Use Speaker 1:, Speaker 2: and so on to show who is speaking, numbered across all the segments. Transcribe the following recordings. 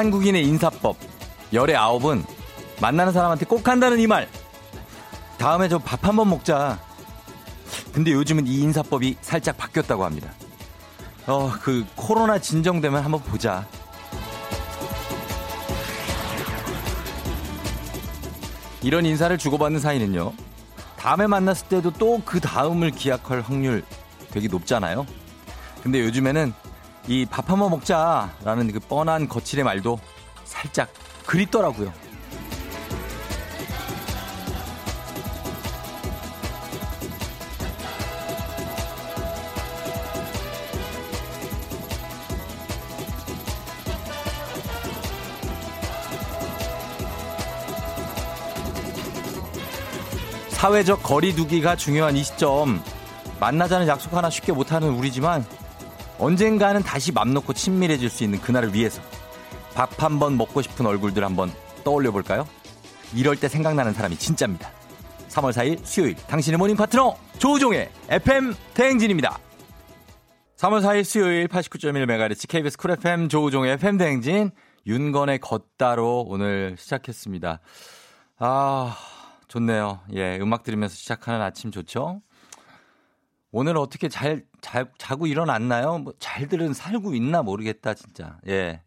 Speaker 1: 한국인의 인사법. 열의 아홉은 만나는 사람한테 꼭 한다는 이 말. 다음에 저 밥 한번 먹자. 근데 요즘은 이 인사법이 살짝 바뀌었다고 합니다. 어, 그 코로나 진정되면 한번 보자. 이런 인사를 주고받는 사이는요. 다음에 만났을 때도 또 그 다음을 기약할 확률 되게 높잖아요. 근데 요즘에는 이 밥 한번 먹자라는 그 뻔한 거칠의 말도 살짝 그립더라고요. 사회적 거리두기가 중요한 이 시점 만나자는 약속 하나 쉽게 못하는 우리지만 언젠가는 다시 맘 놓고 친밀해질 수 있는 그날을 위해서 밥 한 번 먹고 싶은 얼굴들 한번 떠올려 볼까요? 이럴 때 생각나는 사람이 진짜입니다. 3월 4일 수요일 당신의 모닝 파트너 조우종의 FM 대행진입니다. 3월 4일 수요일 89.1MHz KBS 쿨 FM 조우종의 FM 대행진 윤건의 걷다로 오늘 시작했습니다. 아 좋네요. 예, 음악 들으면서 시작하는 아침 좋죠? 오늘 어떻게 잘, 잘, 자고 일어났나요? 뭐, 잘들은 살고 있나 모르겠다, 진짜. 예.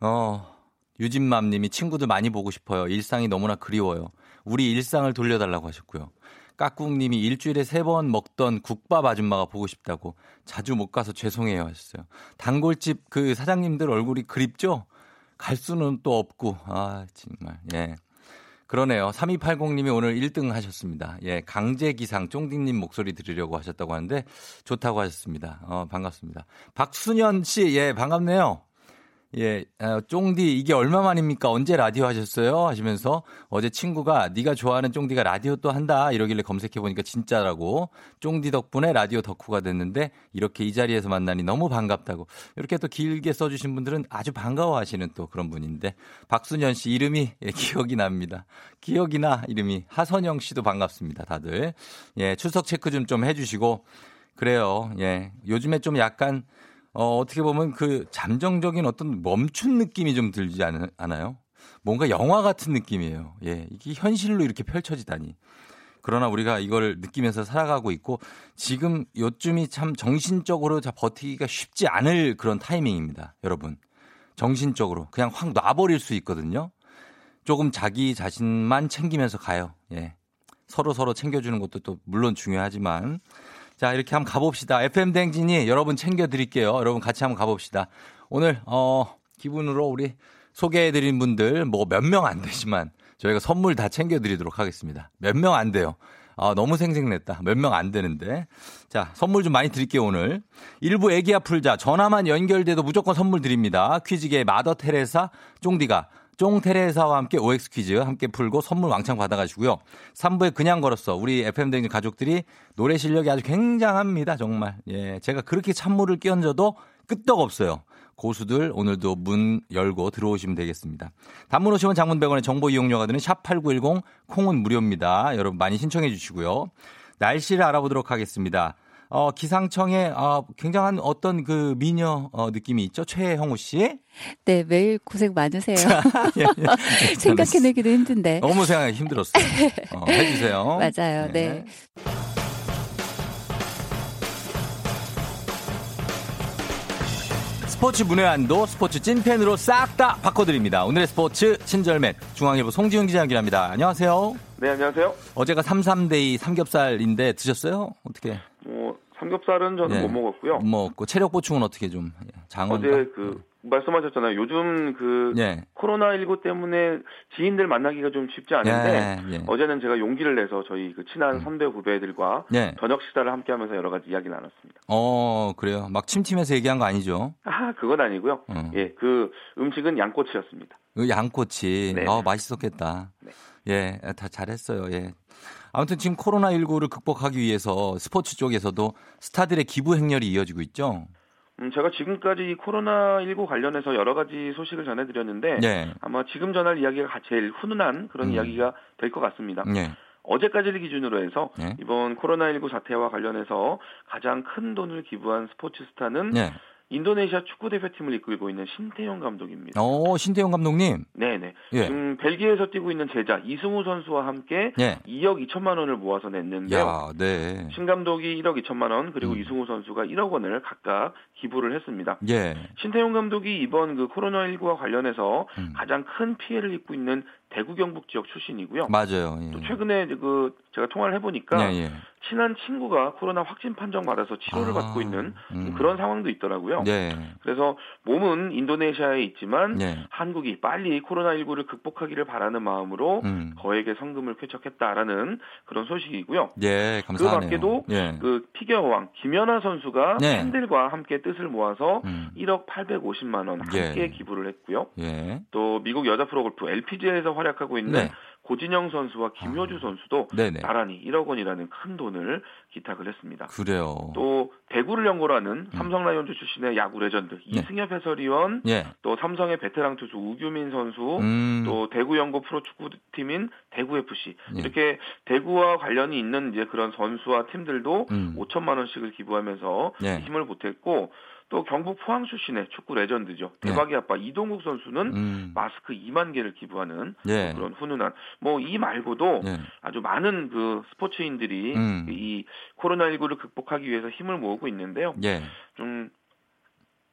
Speaker 1: 어, 유진맘 님이 친구들 많이 보고 싶어요. 일상이 너무나 그리워요. 우리 일상을 돌려달라고 하셨고요. 까꿍 님이 일주일에 세 번 먹던 국밥 아줌마가 보고 싶다고 자주 못 가서 죄송해요 하셨어요. 단골집 그 사장님들 얼굴이 그립죠? 갈 수는 또 없고, 아, 정말, 예. 그러네요. 3280님이 오늘 1등 하셨습니다. 예, 강제기상 쫑디님 목소리 들으려고 하셨다고 하는데 좋다고 하셨습니다. 어, 반갑습니다. 박순현 씨, 예, 반갑네요. 예, 어, 쫑디 이게 얼마만입니까? 언제 라디오 하셨어요? 하시면서 어제 친구가 네가 좋아하는 쫑디가 라디오 또 한다 이러길래 검색해 보니까 진짜라고 쫑디 덕분에 라디오 덕후가 됐는데 이렇게 이 자리에서 만나니 너무 반갑다고 이렇게 또 길게 써주신 분들은 아주 반가워하시는 또 그런 분인데 박순현 씨 이름이 예, 기억이 납니다. 기억이 나 이름이 하선영 씨도 반갑습니다. 다들 예 출석 체크 좀좀 해주시고 그래요. 예 요즘에 좀 약간 어, 어떻게 보면 그 잠정적인 어떤 멈춘 느낌이 좀 들지 않, 않아요? 뭔가 영화 같은 느낌이에요. 예, 이게 현실로 이렇게 펼쳐지다니. 그러나 우리가 이걸 느끼면서 살아가고 있고 지금 요쯤이 참 정신적으로 버티기가 쉽지 않을 그런 타이밍입니다. 여러분. 정신적으로 그냥 확 놔버릴 수 있거든요. 조금 자기 자신만 챙기면서 가요. 예. 서로 서로 챙겨주는 것도 또 물론 중요하지만 자, 이렇게 한번 가봅시다. FM 댕진이 여러분 챙겨드릴게요. 여러분 같이 한번 가봅시다. 오늘, 어, 기분으로 우리 소개해드린 분들 뭐 몇 명 안 되지만 저희가 선물 다 챙겨드리도록 하겠습니다. 몇 명 안 돼요. 아, 너무 생생냈다. 몇 명 안 되는데. 자, 선물 좀 많이 드릴게요, 오늘. 일부 애기야 풀자. 전화만 연결돼도 무조건 선물 드립니다. 퀴즈계 마더 테레사 쫑디가 쫑 테레사와 함께 OX 퀴즈 함께 풀고 선물 왕창 받아가시고요. 3부에 그냥 걸었어. 우리 FM댕진 가족들이 노래 실력이 아주 굉장합니다. 정말. 예. 제가 그렇게 찬물을 끼얹어도 끄떡 없어요. 고수들 오늘도 문 열고 들어오시면 되겠습니다. 단문 오시면 장문 100원의 정보 이용료가 드는 샵8910 콩은 무료입니다. 여러분 많이 신청해 주시고요. 날씨를 알아보도록 하겠습니다. 어, 기상청에 어, 굉장한 어떤 그 미녀 어, 느낌이 있죠. 최형우 씨.
Speaker 2: 네, 매일 고생 많으세요. 예, 예. 생각해내기도 힘든데.
Speaker 1: 너무 생각하기 힘들었어요. 어, 해주세요.
Speaker 2: 맞아요. 네. 네.
Speaker 1: 스포츠 문외한도 스포츠 찐팬으로 싹 다 바꿔드립니다. 오늘의 스포츠 친절맨 중앙일보 송지훈 기자 연결합니다. 안녕하세요.
Speaker 3: 네, 안녕하세요.
Speaker 1: 어제가 삼삼데이 삼겹살인데 드셨어요? 어떻게?
Speaker 3: 뭐 삼겹살은 저는 네. 못 먹었고요.
Speaker 1: 못 먹었고 체력 보충은 어떻게 좀 장원?
Speaker 3: 어제 그 네. 말씀하셨잖아요. 요즘 그 네. 코로나 19 때문에 지인들 만나기가 좀 쉽지 않은데 네, 네. 어제는 제가 용기를 내서 저희 그 친한 음. 선배 후배들과 네. 저녁 식사를 함께 하면서 여러 가지 이야기 나눴습니다.
Speaker 1: 어 그래요. 막 침팀에서 얘기한 거 아니죠?
Speaker 3: 아 그건 아니고요. 어. 예, 그 음식은 양꼬치였습니다.
Speaker 1: 그 양꼬치. 네. 어 맛있었겠다. 네. 예, 다 잘했어요. 예. 아무튼 지금 코로나19를 극복하기 위해서 스포츠 쪽에서도 스타들의 기부 행렬이 이어지고 있죠.
Speaker 3: 음, 제가 지금까지 코로나19 관련해서 여러 가지 소식을 전해드렸는데 네. 아마 지금 전할 이야기가 제일 훈훈한 그런 음. 이야기가 될 것 같습니다. 네. 어제까지를 기준으로 해서 네. 이번 코로나19 사태와 관련해서 가장 큰 돈을 기부한 스포츠 스타는 네. 인도네시아 축구 대표팀을 이끌고 있는 신태용 감독입니다.
Speaker 1: 어, 신태용 감독님.
Speaker 3: 네 네. 예. 지금 벨기에에서 뛰고 있는 제자 이승우 선수와 함께 예. 2억 2천만 원을 모아서 냈는데요. 야, 네. 신 감독이 1억 2천만 원 그리고 음. 이승우 선수가 1억 원을 각각 기부를 했습니다. 예. 신태용 감독이 이번 그 코로나19와 관련해서 음. 가장 큰 피해를 입고 있는 대구 경북 지역 출신이고요.
Speaker 1: 맞아요.
Speaker 3: 예. 또 최근에 그 제가 통화를 해보니까 예, 예. 친한 친구가 코로나 확진 판정 받아서 치료를 아, 받고 있는 음. 그런 상황도 있더라고요. 네. 그래서 몸은 인도네시아에 있지만 네. 한국이 빨리 코로나19를 극복하기를 바라는 마음으로 음. 거액의 성금을 쾌척했다라는 그런 소식이고요.
Speaker 1: 예, 감사하네요.
Speaker 3: 그 밖에도 예. 그 피겨왕 김연아 선수가 네. 팬들과 함께 뜻을 모아서 음. 1억 850만 원 함께 예. 기부를 했고요. 예. 또 미국 여자 프로골프 LPGA에서 활약하고 있는 네. 고진영 선수와 김효주 아. 선수도 네네. 나란히 1억 원이라는 큰 돈을 기탁을 했습니다.
Speaker 1: 그래요.
Speaker 3: 또 대구를 연고로 하는 음. 삼성 라이온즈 출신의 야구 레전드 네. 이승엽 해설위원, 예. 또 삼성의 베테랑 투수 우규민 선수, 음. 또 대구 연고 프로축구팀인 대구 FC 예. 이렇게 대구와 관련이 있는 이제 그런 선수와 팀들도 음. 5천만 원씩을 기부하면서 예. 힘을 보탰고 또 경북 포항 출신의 축구 레전드죠. 네. 대박이 네. 아빠 이동국 선수는 음. 마스크 2만 개를 기부하는 네. 그런 훈훈한 뭐 이 말고도 네. 아주 많은 그 스포츠인들이 음. 이 코로나19를 극복하기 위해서 힘을 모으고 있는데요. 네. 좀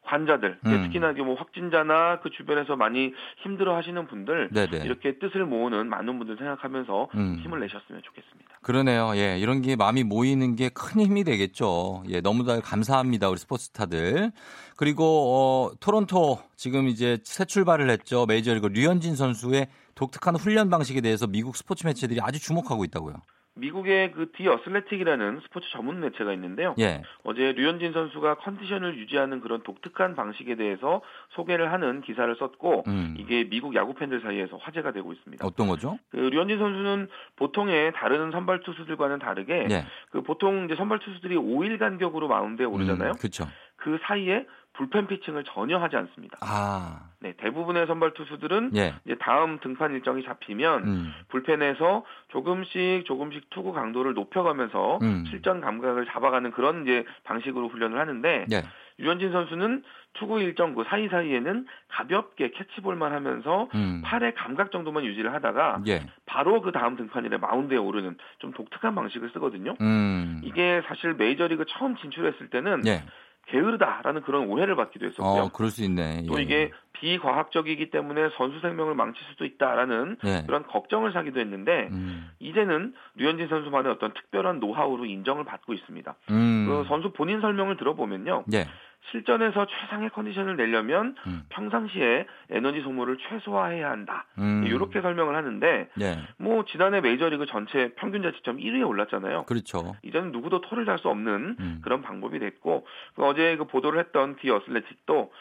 Speaker 3: 환자들, 음. 특히나 뭐 확진자나 그 주변에서 많이 힘들어 하시는 분들 네네. 이렇게 뜻을 모으는 많은 분들 생각하면서 음. 힘을 내셨으면 좋겠습니다.
Speaker 1: 그러네요. 예, 이런 게 마음이 모이는 게 큰 힘이 되겠죠. 예, 너무나 감사합니다. 우리 스포츠스타들. 그리고 어, 토론토 지금 이제 새 출발을 했죠. 메이저리그 류현진 선수의 독특한 훈련 방식에 대해서 미국 스포츠 매체들이 아주 주목하고 있다고요.
Speaker 3: 미국의 그 디 어슬레틱이라는 스포츠 전문 매체가 있는데요. 예. 어제 류현진 선수가 컨디션을 유지하는 그런 독특한 방식에 대해서 소개를 하는 기사를 썼고 음. 이게 미국 야구 팬들 사이에서 화제가 되고 있습니다.
Speaker 1: 어떤 거죠?
Speaker 3: 그 류현진 선수는 보통의 다른 선발 투수들과는 다르게 예. 그 보통 이제 선발 투수들이 5일 간격으로 마운드에 오르잖아요. 음,
Speaker 1: 그렇죠.
Speaker 3: 그 사이에 불펜 피칭을 전혀 하지 않습니다.
Speaker 1: 아.
Speaker 3: 네, 대부분의 선발 투수들은 예. 이제 다음 등판 일정이 잡히면 음. 불펜에서 조금씩 조금씩 투구 강도를 높여가면서 음. 실전 감각을 잡아가는 그런 이제 방식으로 훈련을 하는데 예. 유현진 선수는 투구 일정 그 사이사이에는 가볍게 캐치볼만 하면서 음. 팔의 감각 정도만 유지를 하다가 예. 바로 그 다음 등판일에 마운드에 오르는 좀 독특한 방식을 쓰거든요.
Speaker 1: 음.
Speaker 3: 이게 사실 메이저리그 처음 진출했을 때는 예. 게으르다라는 그런 오해를 받기도 했었고요.
Speaker 1: 어, 그럴 수 있네.
Speaker 3: 또 예. 이게 비과학적이기 때문에 선수 생명을 망칠 수도 있다라는 예. 그런 걱정을 사기도 했는데 음. 이제는 류현진 선수만의 어떤 특별한 노하우로 인정을 받고 있습니다. 음. 그 선수 본인 설명을 들어보면요. 예. 실전에서 최상의 컨디션을 내려면 음. 평상시에 에너지 소모를 최소화해야 한다. 음. 이렇게 설명을 하는데 네. 뭐 지난해 메이저리그 전체 평균 자책점 1위에 올랐잖아요.
Speaker 1: 그렇죠.
Speaker 3: 이제는 누구도 토를 달수 없는 음. 그런 방법이 됐고 그 어제 그 보도를 했던 디 어슬레틱도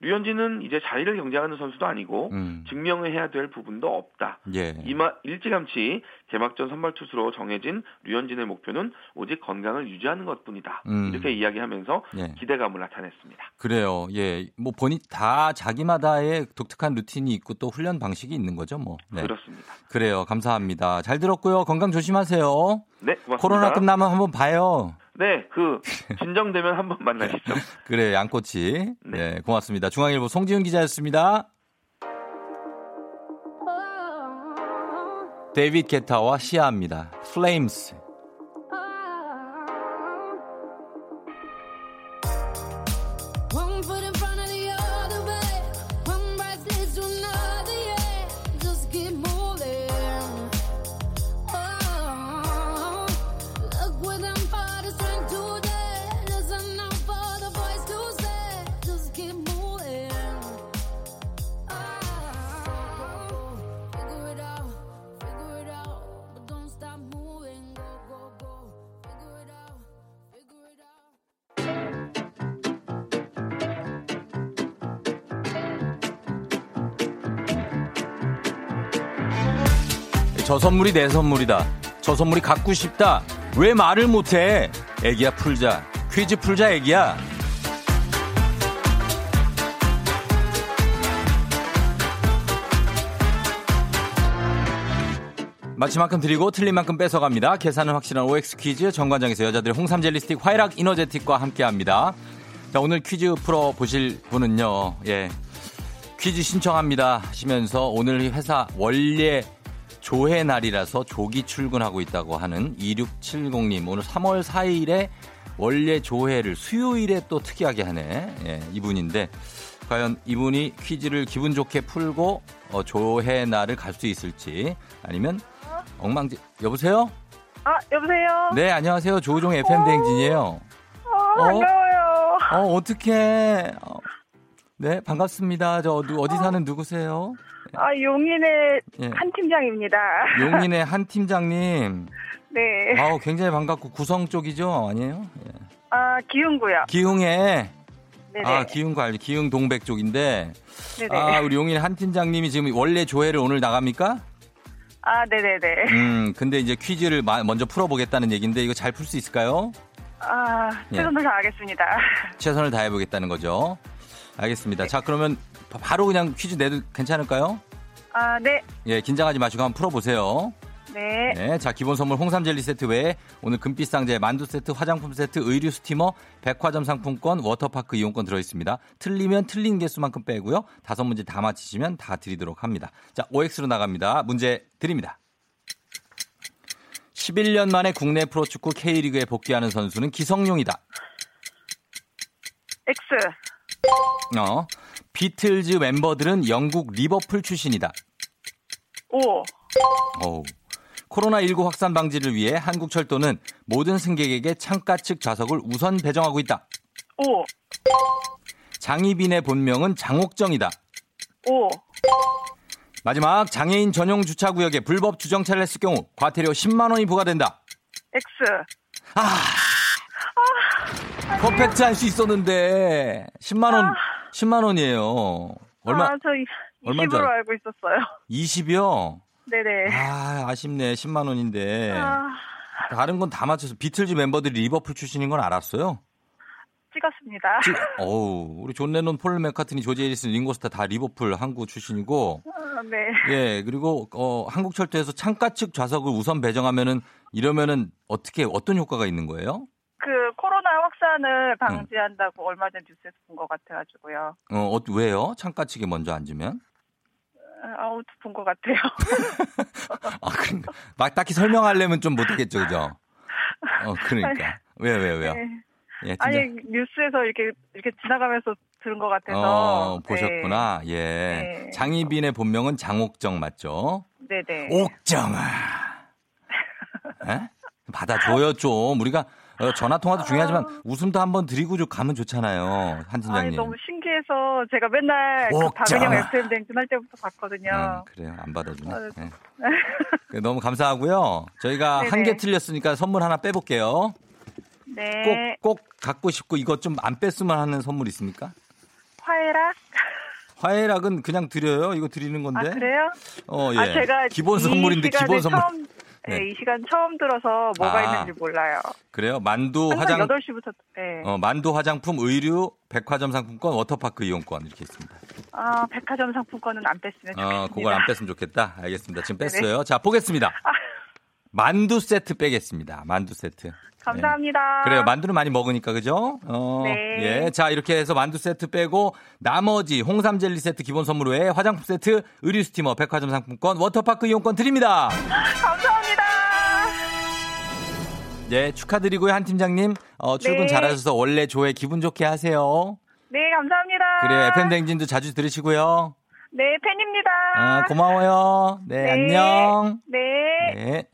Speaker 3: 류현진은 이제 자리를 경쟁하는 선수도 아니고 음. 증명을 해야 될 부분도 없다. 예. 이마 일찌감치 개막전 선발 투수로 정해진 류현진의 목표는 오직 건강을 유지하는 것뿐이다. 음. 이렇게 이야기하면서 예. 기대감을 나타냈습니다.
Speaker 1: 그래요. 예, 뭐 본인 다 자기마다의 독특한 루틴이 있고 또 훈련 방식이 있는 거죠, 뭐.
Speaker 3: 네. 그렇습니다.
Speaker 1: 그래요. 감사합니다. 잘 들었고요. 건강 조심하세요.
Speaker 3: 네, 고맙습니다.
Speaker 1: 코로나 끝나면 한번 봐요.
Speaker 3: 네, 그 진정되면 한번 만나시죠.
Speaker 1: 그래, 양꼬치. 네. 네, 고맙습니다. 중앙일보 송지훈 기자였습니다. 데이빗 게타와 시아입니다. Flames. 저 선물이 내 선물이다. 저 선물이 갖고 싶다. 왜 말을 못해? 애기야 풀자. 퀴즈 풀자 애기야. 마치 만큼 드리고 틀린 만큼 뺏어갑니다. 계산은 확실한 OX 퀴즈 정관장에서 여자들의 홍삼 젤리스틱 화이락 이너제틱과 함께합니다. 자, 오늘 퀴즈 풀어 보실 분은요. 예. 퀴즈 신청합니다 하시면서 오늘 회사 원래 조회 날이라서 조기 출근하고 있다고 하는 2670님 오늘 3월 4일에 원래 조회를 수요일에 또 특이하게 하네. 예, 이분인데 과연 이분이 퀴즈를 기분 좋게 풀고 어, 조회 날을 갈 수 있을지 아니면 엉망지 여보세요?
Speaker 4: 아 여보세요?
Speaker 1: 네 안녕하세요 조우종 FM 대행진이에요.
Speaker 4: 어, 반가워요.
Speaker 1: 어, 어 어떻게? 어, 네 반갑습니다. 저 어디, 어디 사는 누구세요?
Speaker 4: 아 용인의 예. 한 팀장입니다.
Speaker 1: 용인의 한 팀장님.
Speaker 4: 네.
Speaker 1: 아우 굉장히 반갑고 구성 쪽이죠 아니에요? 예.
Speaker 4: 아 기흥구요.
Speaker 1: 기흥에.
Speaker 4: 네네.
Speaker 1: 아 기흥 관리 기흥 동백 쪽인데. 네네. 아 우리 용인 한 팀장님이 지금 원래 조회를 오늘 나갑니까?
Speaker 4: 아 네네네.
Speaker 1: 음 근데 이제 퀴즈를 먼저 풀어보겠다는 얘기인데 이거 잘 풀 수 있을까요?
Speaker 4: 아 최선을 예. 다하겠습니다.
Speaker 1: 최선을 다해보겠다는 거죠. 알겠습니다. 자 그러면 바로 그냥 퀴즈 내도 괜찮을까요?
Speaker 4: 아 네.
Speaker 1: 예 긴장하지 마시고 한번 풀어보세요.
Speaker 4: 네.
Speaker 1: 네. 자, 기본 선물 홍삼 젤리 세트 외에 오늘 금빛 상자에 만두 세트, 화장품 세트, 의류 스티머, 백화점 상품권, 워터파크 이용권 들어 있습니다. 틀리면 틀린 개수만큼 빼고요. 다섯 문제 다 맞히시면 다 드리도록 합니다. 자, OX로 나갑니다. 문제 드립니다. 11년 만에 국내 프로축구 K리그에 복귀하는 선수는 기성용이다.
Speaker 4: X.
Speaker 1: 어. 비틀즈 멤버들은 영국 리버풀 출신이다.
Speaker 4: 오.
Speaker 1: 오. 코로나19 확산 방지를 위해 한국철도는 모든 승객에게 창가 측 좌석을 우선 배정하고 있다.
Speaker 4: 오.
Speaker 1: 장희빈의 본명은 장옥정이다.
Speaker 4: 오.
Speaker 1: 마지막 장애인 전용 주차 구역에 불법 주정차를 했을 경우 과태료 10만 원이 부과된다.
Speaker 4: X.
Speaker 1: 아. 아 perfect 할 수 있었는데 10만 원 아. 10만 원이에요. 얼마?
Speaker 4: 아, 저 20으로 알고 있었어요.
Speaker 1: 20이요?
Speaker 4: 네네.
Speaker 1: 아, 아쉽네. 10만 원인데. 아... 다른 건 다 맞춰서 비틀즈 멤버들이 리버풀 출신인 건 알았어요?
Speaker 4: 찍었습니다. 찍,
Speaker 1: 어우, 우리 존 레논, 폴 맥카트니, 조지 해리슨, 링고스타 다 리버풀 항구 출신이고.
Speaker 4: 아, 네.
Speaker 1: 예, 그리고 어, 한국철도에서 창가 측 좌석을 우선 배정하면은 이러면은 어떻게 어떤 효과가 있는 거예요?
Speaker 4: 그 코로나 확산을 방지한다고 응. 얼마 전 뉴스에서 본 것 같아가지고요.
Speaker 1: 어, 어, 왜요? 창가 측에 먼저 앉으면?
Speaker 4: 아우 본 것 같아요.
Speaker 1: 아, 그러니까 막 딱히 설명하려면 좀 못하겠죠, 그죠? 어, 그러니까 왜왜 왜, 요 네.
Speaker 4: 예, 아니 뉴스에서 이렇게 이렇게 지나가면서 들은 것 같아서
Speaker 1: 어, 보셨구나. 네. 예. 네. 장희빈의 본명은 장옥정 맞죠?
Speaker 4: 네네.
Speaker 1: 옥정아. 에? 받아줘요 좀. 우리가 어, 전화 통화도 중요하지만 아... 웃음도 한번 드리고 좀 가면 좋잖아요, 한 팀장님.
Speaker 4: 너무 신기해서 제가 맨날 그 박은영 FM 댕진 할 때부터 봤거든요. 음,
Speaker 1: 그래요, 안 받아주네. 아, 네. 네. 너무 감사하고요. 저희가 한 개 틀렸으니까 선물 하나 빼볼게요.
Speaker 4: 네.
Speaker 1: 꼭, 꼭 갖고 싶고 이것 좀 안 뺐으면 하는 선물 있습니까?
Speaker 4: 화해락?
Speaker 1: 화해락은 그냥 드려요. 이거 드리는 건데.
Speaker 4: 아, 그래요?
Speaker 1: 어, 예.
Speaker 4: 아, 제가
Speaker 1: 기본 선물인데 기본 선물.
Speaker 4: 처음 네. 네, 이 시간 처음 들어서 뭐가 아, 있는지 몰라요.
Speaker 1: 그래요? 만두 화장
Speaker 4: 8시부터 네.
Speaker 1: 어, 만두 화장품 의류 백화점 상품권 워터파크 이용권 이렇게 있습니다.
Speaker 4: 아, 백화점 상품권은 안 뺐으면 좋겠습니다.
Speaker 1: 어, 그걸 안 뺐으면 좋겠다. 알겠습니다. 지금 뺐어요. 네네. 자, 보겠습니다. 아. 만두 세트 빼겠습니다. 만두 세트.
Speaker 4: 감사합니다.
Speaker 1: 네. 그래요. 만두는 많이 먹으니까 그죠? 어,
Speaker 4: 네.
Speaker 1: 예. 자, 이렇게 해서 만두 세트 빼고 나머지 홍삼 젤리 세트 기본 선물 외에 화장품 세트, 의류 스티머, 백화점 상품권, 워터파크 이용권 드립니다.
Speaker 4: 감사합니다.
Speaker 1: 네, 축하드리고요. 한 팀장님. 어, 출근 네. 잘하셔서 원래 조회 기분 좋게 하세요.
Speaker 4: 네, 감사합니다.
Speaker 1: 그래요. FM 댕진도 자주 들으시고요.
Speaker 4: 네, 팬입니다.
Speaker 1: 아, 고마워요. 네, 네. 안녕.
Speaker 4: 네.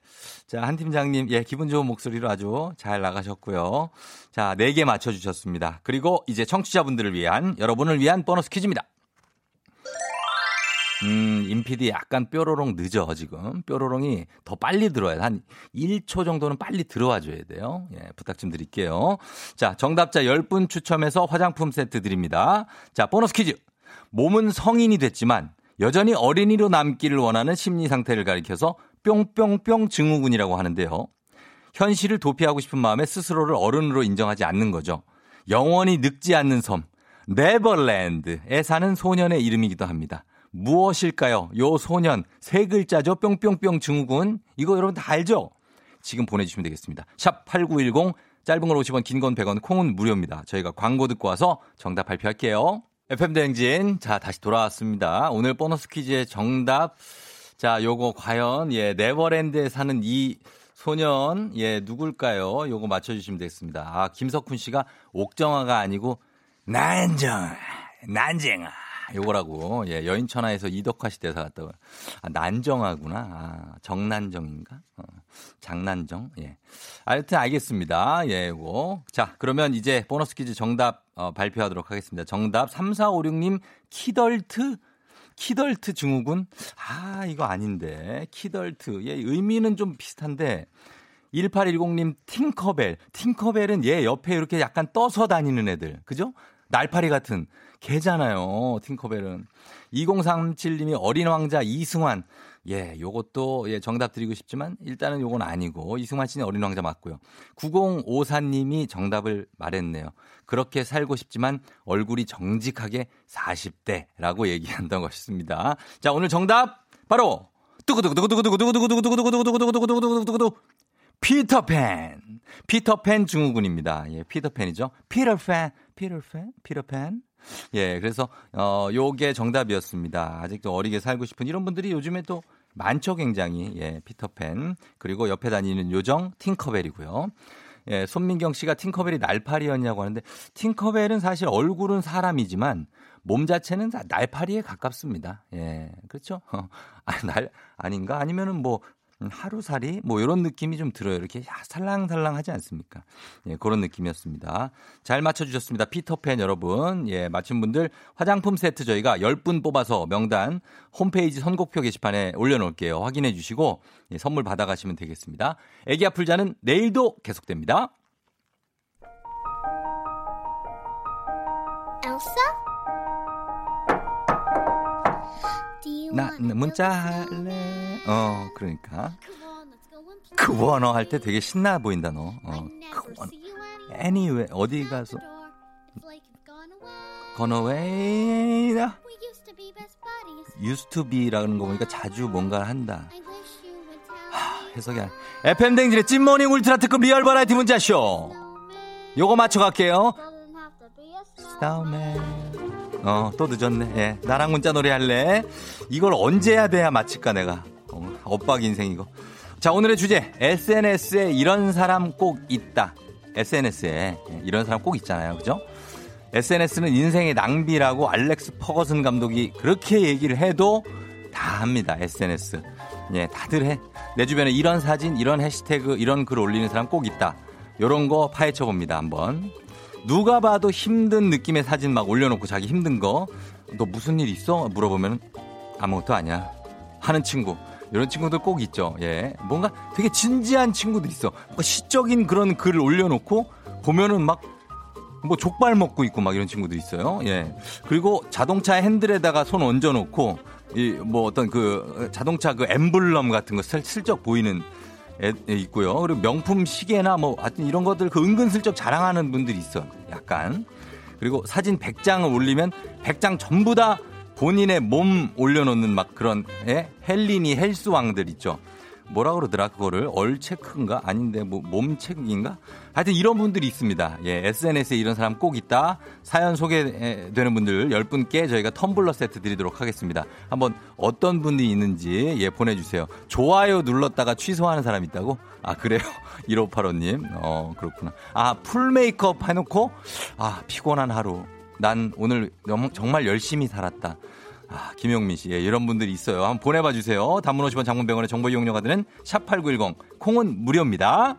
Speaker 1: 네. 자, 한 팀장님, 예, 기분 좋은 목소리로 아주 잘 나가셨고요. 자, 4개 맞춰주셨습니다. 그리고 이제 청취자분들을 위한, 여러분을 위한 보너스 퀴즈입니다. 음, 인피디 약간 뾰로롱 늦어, 지금. 뾰로롱이 더 빨리 들어와요. 한 1초 정도는 빨리 들어와 줘야 돼요. 예, 부탁 좀 드릴게요. 자, 정답자 10분 추첨해서 화장품 세트 드립니다. 자, 보너스 퀴즈. 몸은 성인이 됐지만 여전히 어린이로 남기를 원하는 심리 상태를 가리켜서 뿅뿅뿅 증후군이라고 하는데요. 현실을 도피하고 싶은 마음에 스스로를 어른으로 인정하지 않는 거죠. 영원히 늙지 않는 섬, 네버랜드에 사는 소년의 이름이기도 합니다. 무엇일까요? 요 소년, 세 글자죠. 뿅뿅뿅 증후군. 이거 여러분 다 알죠? 지금 보내주시면 되겠습니다. 샵 8910 짧은 걸 50원, 긴 건 100원, 콩은 무료입니다. 저희가 광고 듣고 와서 정답 발표할게요. FM대행진. 자, 다시 돌아왔습니다. 오늘 보너스 퀴즈의 정답. 자, 요거 과연, 예, 네버랜드에 사는 이 소년, 예, 누굴까요? 요거 맞춰 주시면 되겠습니다. 아, 김석훈 씨가 옥정아가 아니고, 난정, 난쟁아. 요거라고. 예, 여인천하에서 이덕화 시 대사 같다고. 아, 난정하구나. 아, 정난정인가? 어, 장난정? 예. 하여튼 알겠습니다. 예, 요거. 자, 그러면 이제 보너스 퀴즈 정답 어, 발표하도록 하겠습니다. 정답 3456님 키덜트 키덜트 증후군? 아, 이거 아닌데. 키덜트. 예, 의미는 좀 비슷한데. 1810님 팅커벨. 팅커벨은 얘 옆에 이렇게 약간 떠서 다니는 애들. 그죠? 날파리 같은. 개잖아요. 팅커벨은. 2037님이 어린 왕자 이승환. 예, 요것도 예, 정답 드리고 싶지만 일단은 요건 아니고 이승환 씨는 어린 왕자 맞고요. 9054님이 정답을 말했네요. 그렇게 살고 싶지만 얼굴이 정직하게 40대라고 얘기한다는 것이습니다. 자, 오늘 정답 바로 뚜구두구두구두구두구두구두구두구두구두구두구두구두구두구두구두구 피터팬. 피터팬 증후군입니다. 예, 피터팬이죠. 피터팬, 피터팬, 피터팬. 예, 그래서 어 요게 정답이었습니다. 아직도 어리게 살고 싶은 이런 분들이 요즘에 또 많죠, 굉장히. 예, 피터팬. 그리고 옆에 다니는 요정 팅커벨이고요. 예, 손민경 씨가 팅커벨이 날파리였냐고 하는데 팅커벨은 사실 얼굴은 사람이지만 몸 자체는 날파리에 가깝습니다. 예, 그렇죠? 아, 날 아닌가? 아니면은 뭐 음, 하루살이 뭐 이런 느낌이 좀 들어요. 이렇게 살랑살랑하지 않습니까? 예, 그런 느낌이었습니다. 잘 맞춰주셨습니다. 피터팬 여러분. 예, 맞힌 분들 화장품 세트 저희가 10분 뽑아서 명단 홈페이지 선곡표 게시판에 올려놓을게요. 확인해 주시고 예, 선물 받아가시면 되겠습니다. 애기 아플 자는 내일도 계속됩니다. 엘사? 나 문자 할래. 어, 그러니까. 그 원어 할 때 되게 신나 보인다 너. 어, 그 원어. Anyway 어디 가서 Gone away. used to be라는 거 보니까 자주 뭔가를 한다. 하, 해석이 안. FM 댕진의 찐모닝 울트라 특급 리얼 버라이티 문자쇼. 요거 맞춰갈게요. 스타우맨. 어, 또 늦었네. 예. 나랑 문자 노래 할래? 이걸 언제 해야 돼야 마칠까, 내가. 어, 엇박 인생 이거. 자, 오늘의 주제. SNS에 이런 사람 꼭 있다. SNS에 예, 이런 사람 꼭 있잖아요. 그죠? SNS는 인생의 낭비라고 알렉스 퍼거슨 감독이 그렇게 얘기를 해도 다 합니다. SNS. 예, 다들 해. 내 주변에 이런 사진, 이런 해시태그, 이런 글 올리는 사람 꼭 있다. 요런 거 파헤쳐 봅니다. 한번. 누가 봐도 힘든 느낌의 사진 막 올려놓고 자기 힘든 거, 너 무슨 일 있어? 물어보면 아무것도 아니야. 하는 친구. 이런 친구들 꼭 있죠. 예. 뭔가 되게 진지한 친구도 있어. 시적인 그런 글을 올려놓고 보면은 막 뭐 족발 먹고 있고 막 이런 친구도 있어요. 예. 그리고 자동차 핸들에다가 손 얹어놓고 이 뭐 어떤 그 자동차 그 엠블럼 같은 거 슬쩍 보이는 에, 있고요. 그리고 명품 시계나 뭐 하여튼 이런 것들 그 은근슬쩍 자랑하는 분들이 있어. 약간. 그리고 사진 100장을 올리면 100장 전부 다 본인의 몸 올려놓는 막 그런 예? 헬리니 헬스 왕들 있죠. 뭐라 그러더라 그거를 얼체크인가 아닌데 뭐 몸체크인가 하여튼 이런 분들이 있습니다. 예, SNS에 이런 사람 꼭 있다. 사연 소개되는 분들 10분께 저희가 텀블러 세트 드리도록 하겠습니다. 한번 어떤 분이 있는지 예 보내주세요. 좋아요 눌렀다가 취소하는 사람 있다고? 아 그래요? 1585님 어 그렇구나. 아 풀 메이크업 해놓고 아 피곤한 하루 난 오늘 정말 열심히 살았다. 아, 김용민 씨. 예, 이런 분들이 있어요. 한번 보내봐 주세요. 단문 50원 장문병원의 정보 이용료가 드는 샵8910. 콩은 무료입니다.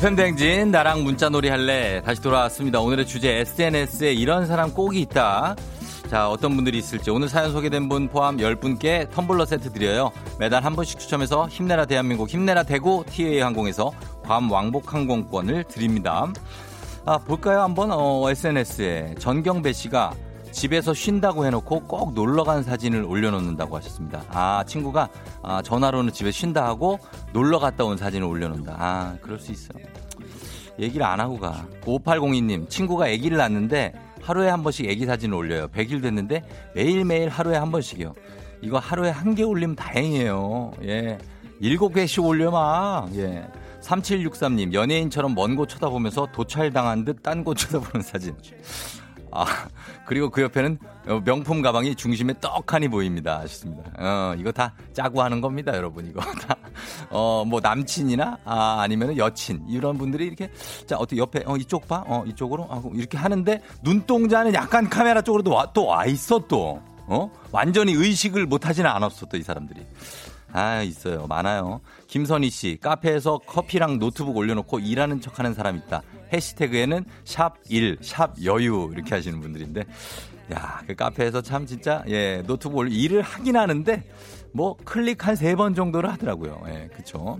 Speaker 1: FM 댕진 나랑 문자놀이 할래 다시 돌아왔습니다. 오늘의 주제 SNS에 이런 사람 꼭이 있다. 자, 어떤 분들이 있을지 오늘 사연 소개된 분 포함 10분께 텀블러 세트 드려요. 매달 한 분씩 추첨해서 힘내라 대한민국 힘내라 대구 TA 항공에서 괌 왕복 항공권을 드립니다. 아, 볼까요? 한번 어, SNS에 전경배 씨가 집에서 쉰다고 해놓고 꼭 놀러 간 사진을 올려놓는다고 하셨습니다. 아, 친구가 아, 전화로는 집에 쉰다 하고 놀러 갔다 온 사진을 올려놓는다. 아, 그럴 수 있어요. 얘기를 안 하고 가. 5802님, 친구가 아기를 낳는데 하루에 한 번씩 애기 사진을 올려요. 100일 됐는데 매일매일 하루에 한 번씩이요. 이거 하루에 한 개 올리면 다행이에요. 예. 일곱 개씩 올려마. 예. 3763님, 연예인처럼 먼 곳 쳐다보면서 도찰당한 듯 딴 곳 쳐다보는 사진. 아, 그리고 그 옆에는 명품 가방이 중심에 떡하니 보입니다. 하셨습니다. 어, 이거 다 짜고 하는 겁니다, 여러분. 이거 다. 어, 뭐 남친이나, 아, 아니면 여친. 이런 분들이 이렇게, 자, 어떻게 옆에, 어, 이쪽 봐. 어, 이쪽으로. 하고 이렇게 하는데 눈동자는 약간 카메라 쪽으로 와, 또 와 있어, 또. 어? 완전히 의식을 못 하지는 않았어, 또 이 사람들이. 아, 있어요. 많아요. 김선희 씨, 카페에서 커피랑 노트북 올려놓고 일하는 척 하는 사람 있다. 해시태그에는 샵 1, 샵 여유 이렇게 하시는 분들인데 야, 그 카페에서 참 진짜 예, 노트북 올려 일을 하긴 하는데 뭐 클릭 한 세 번 정도를 하더라고요. 예, 그쵸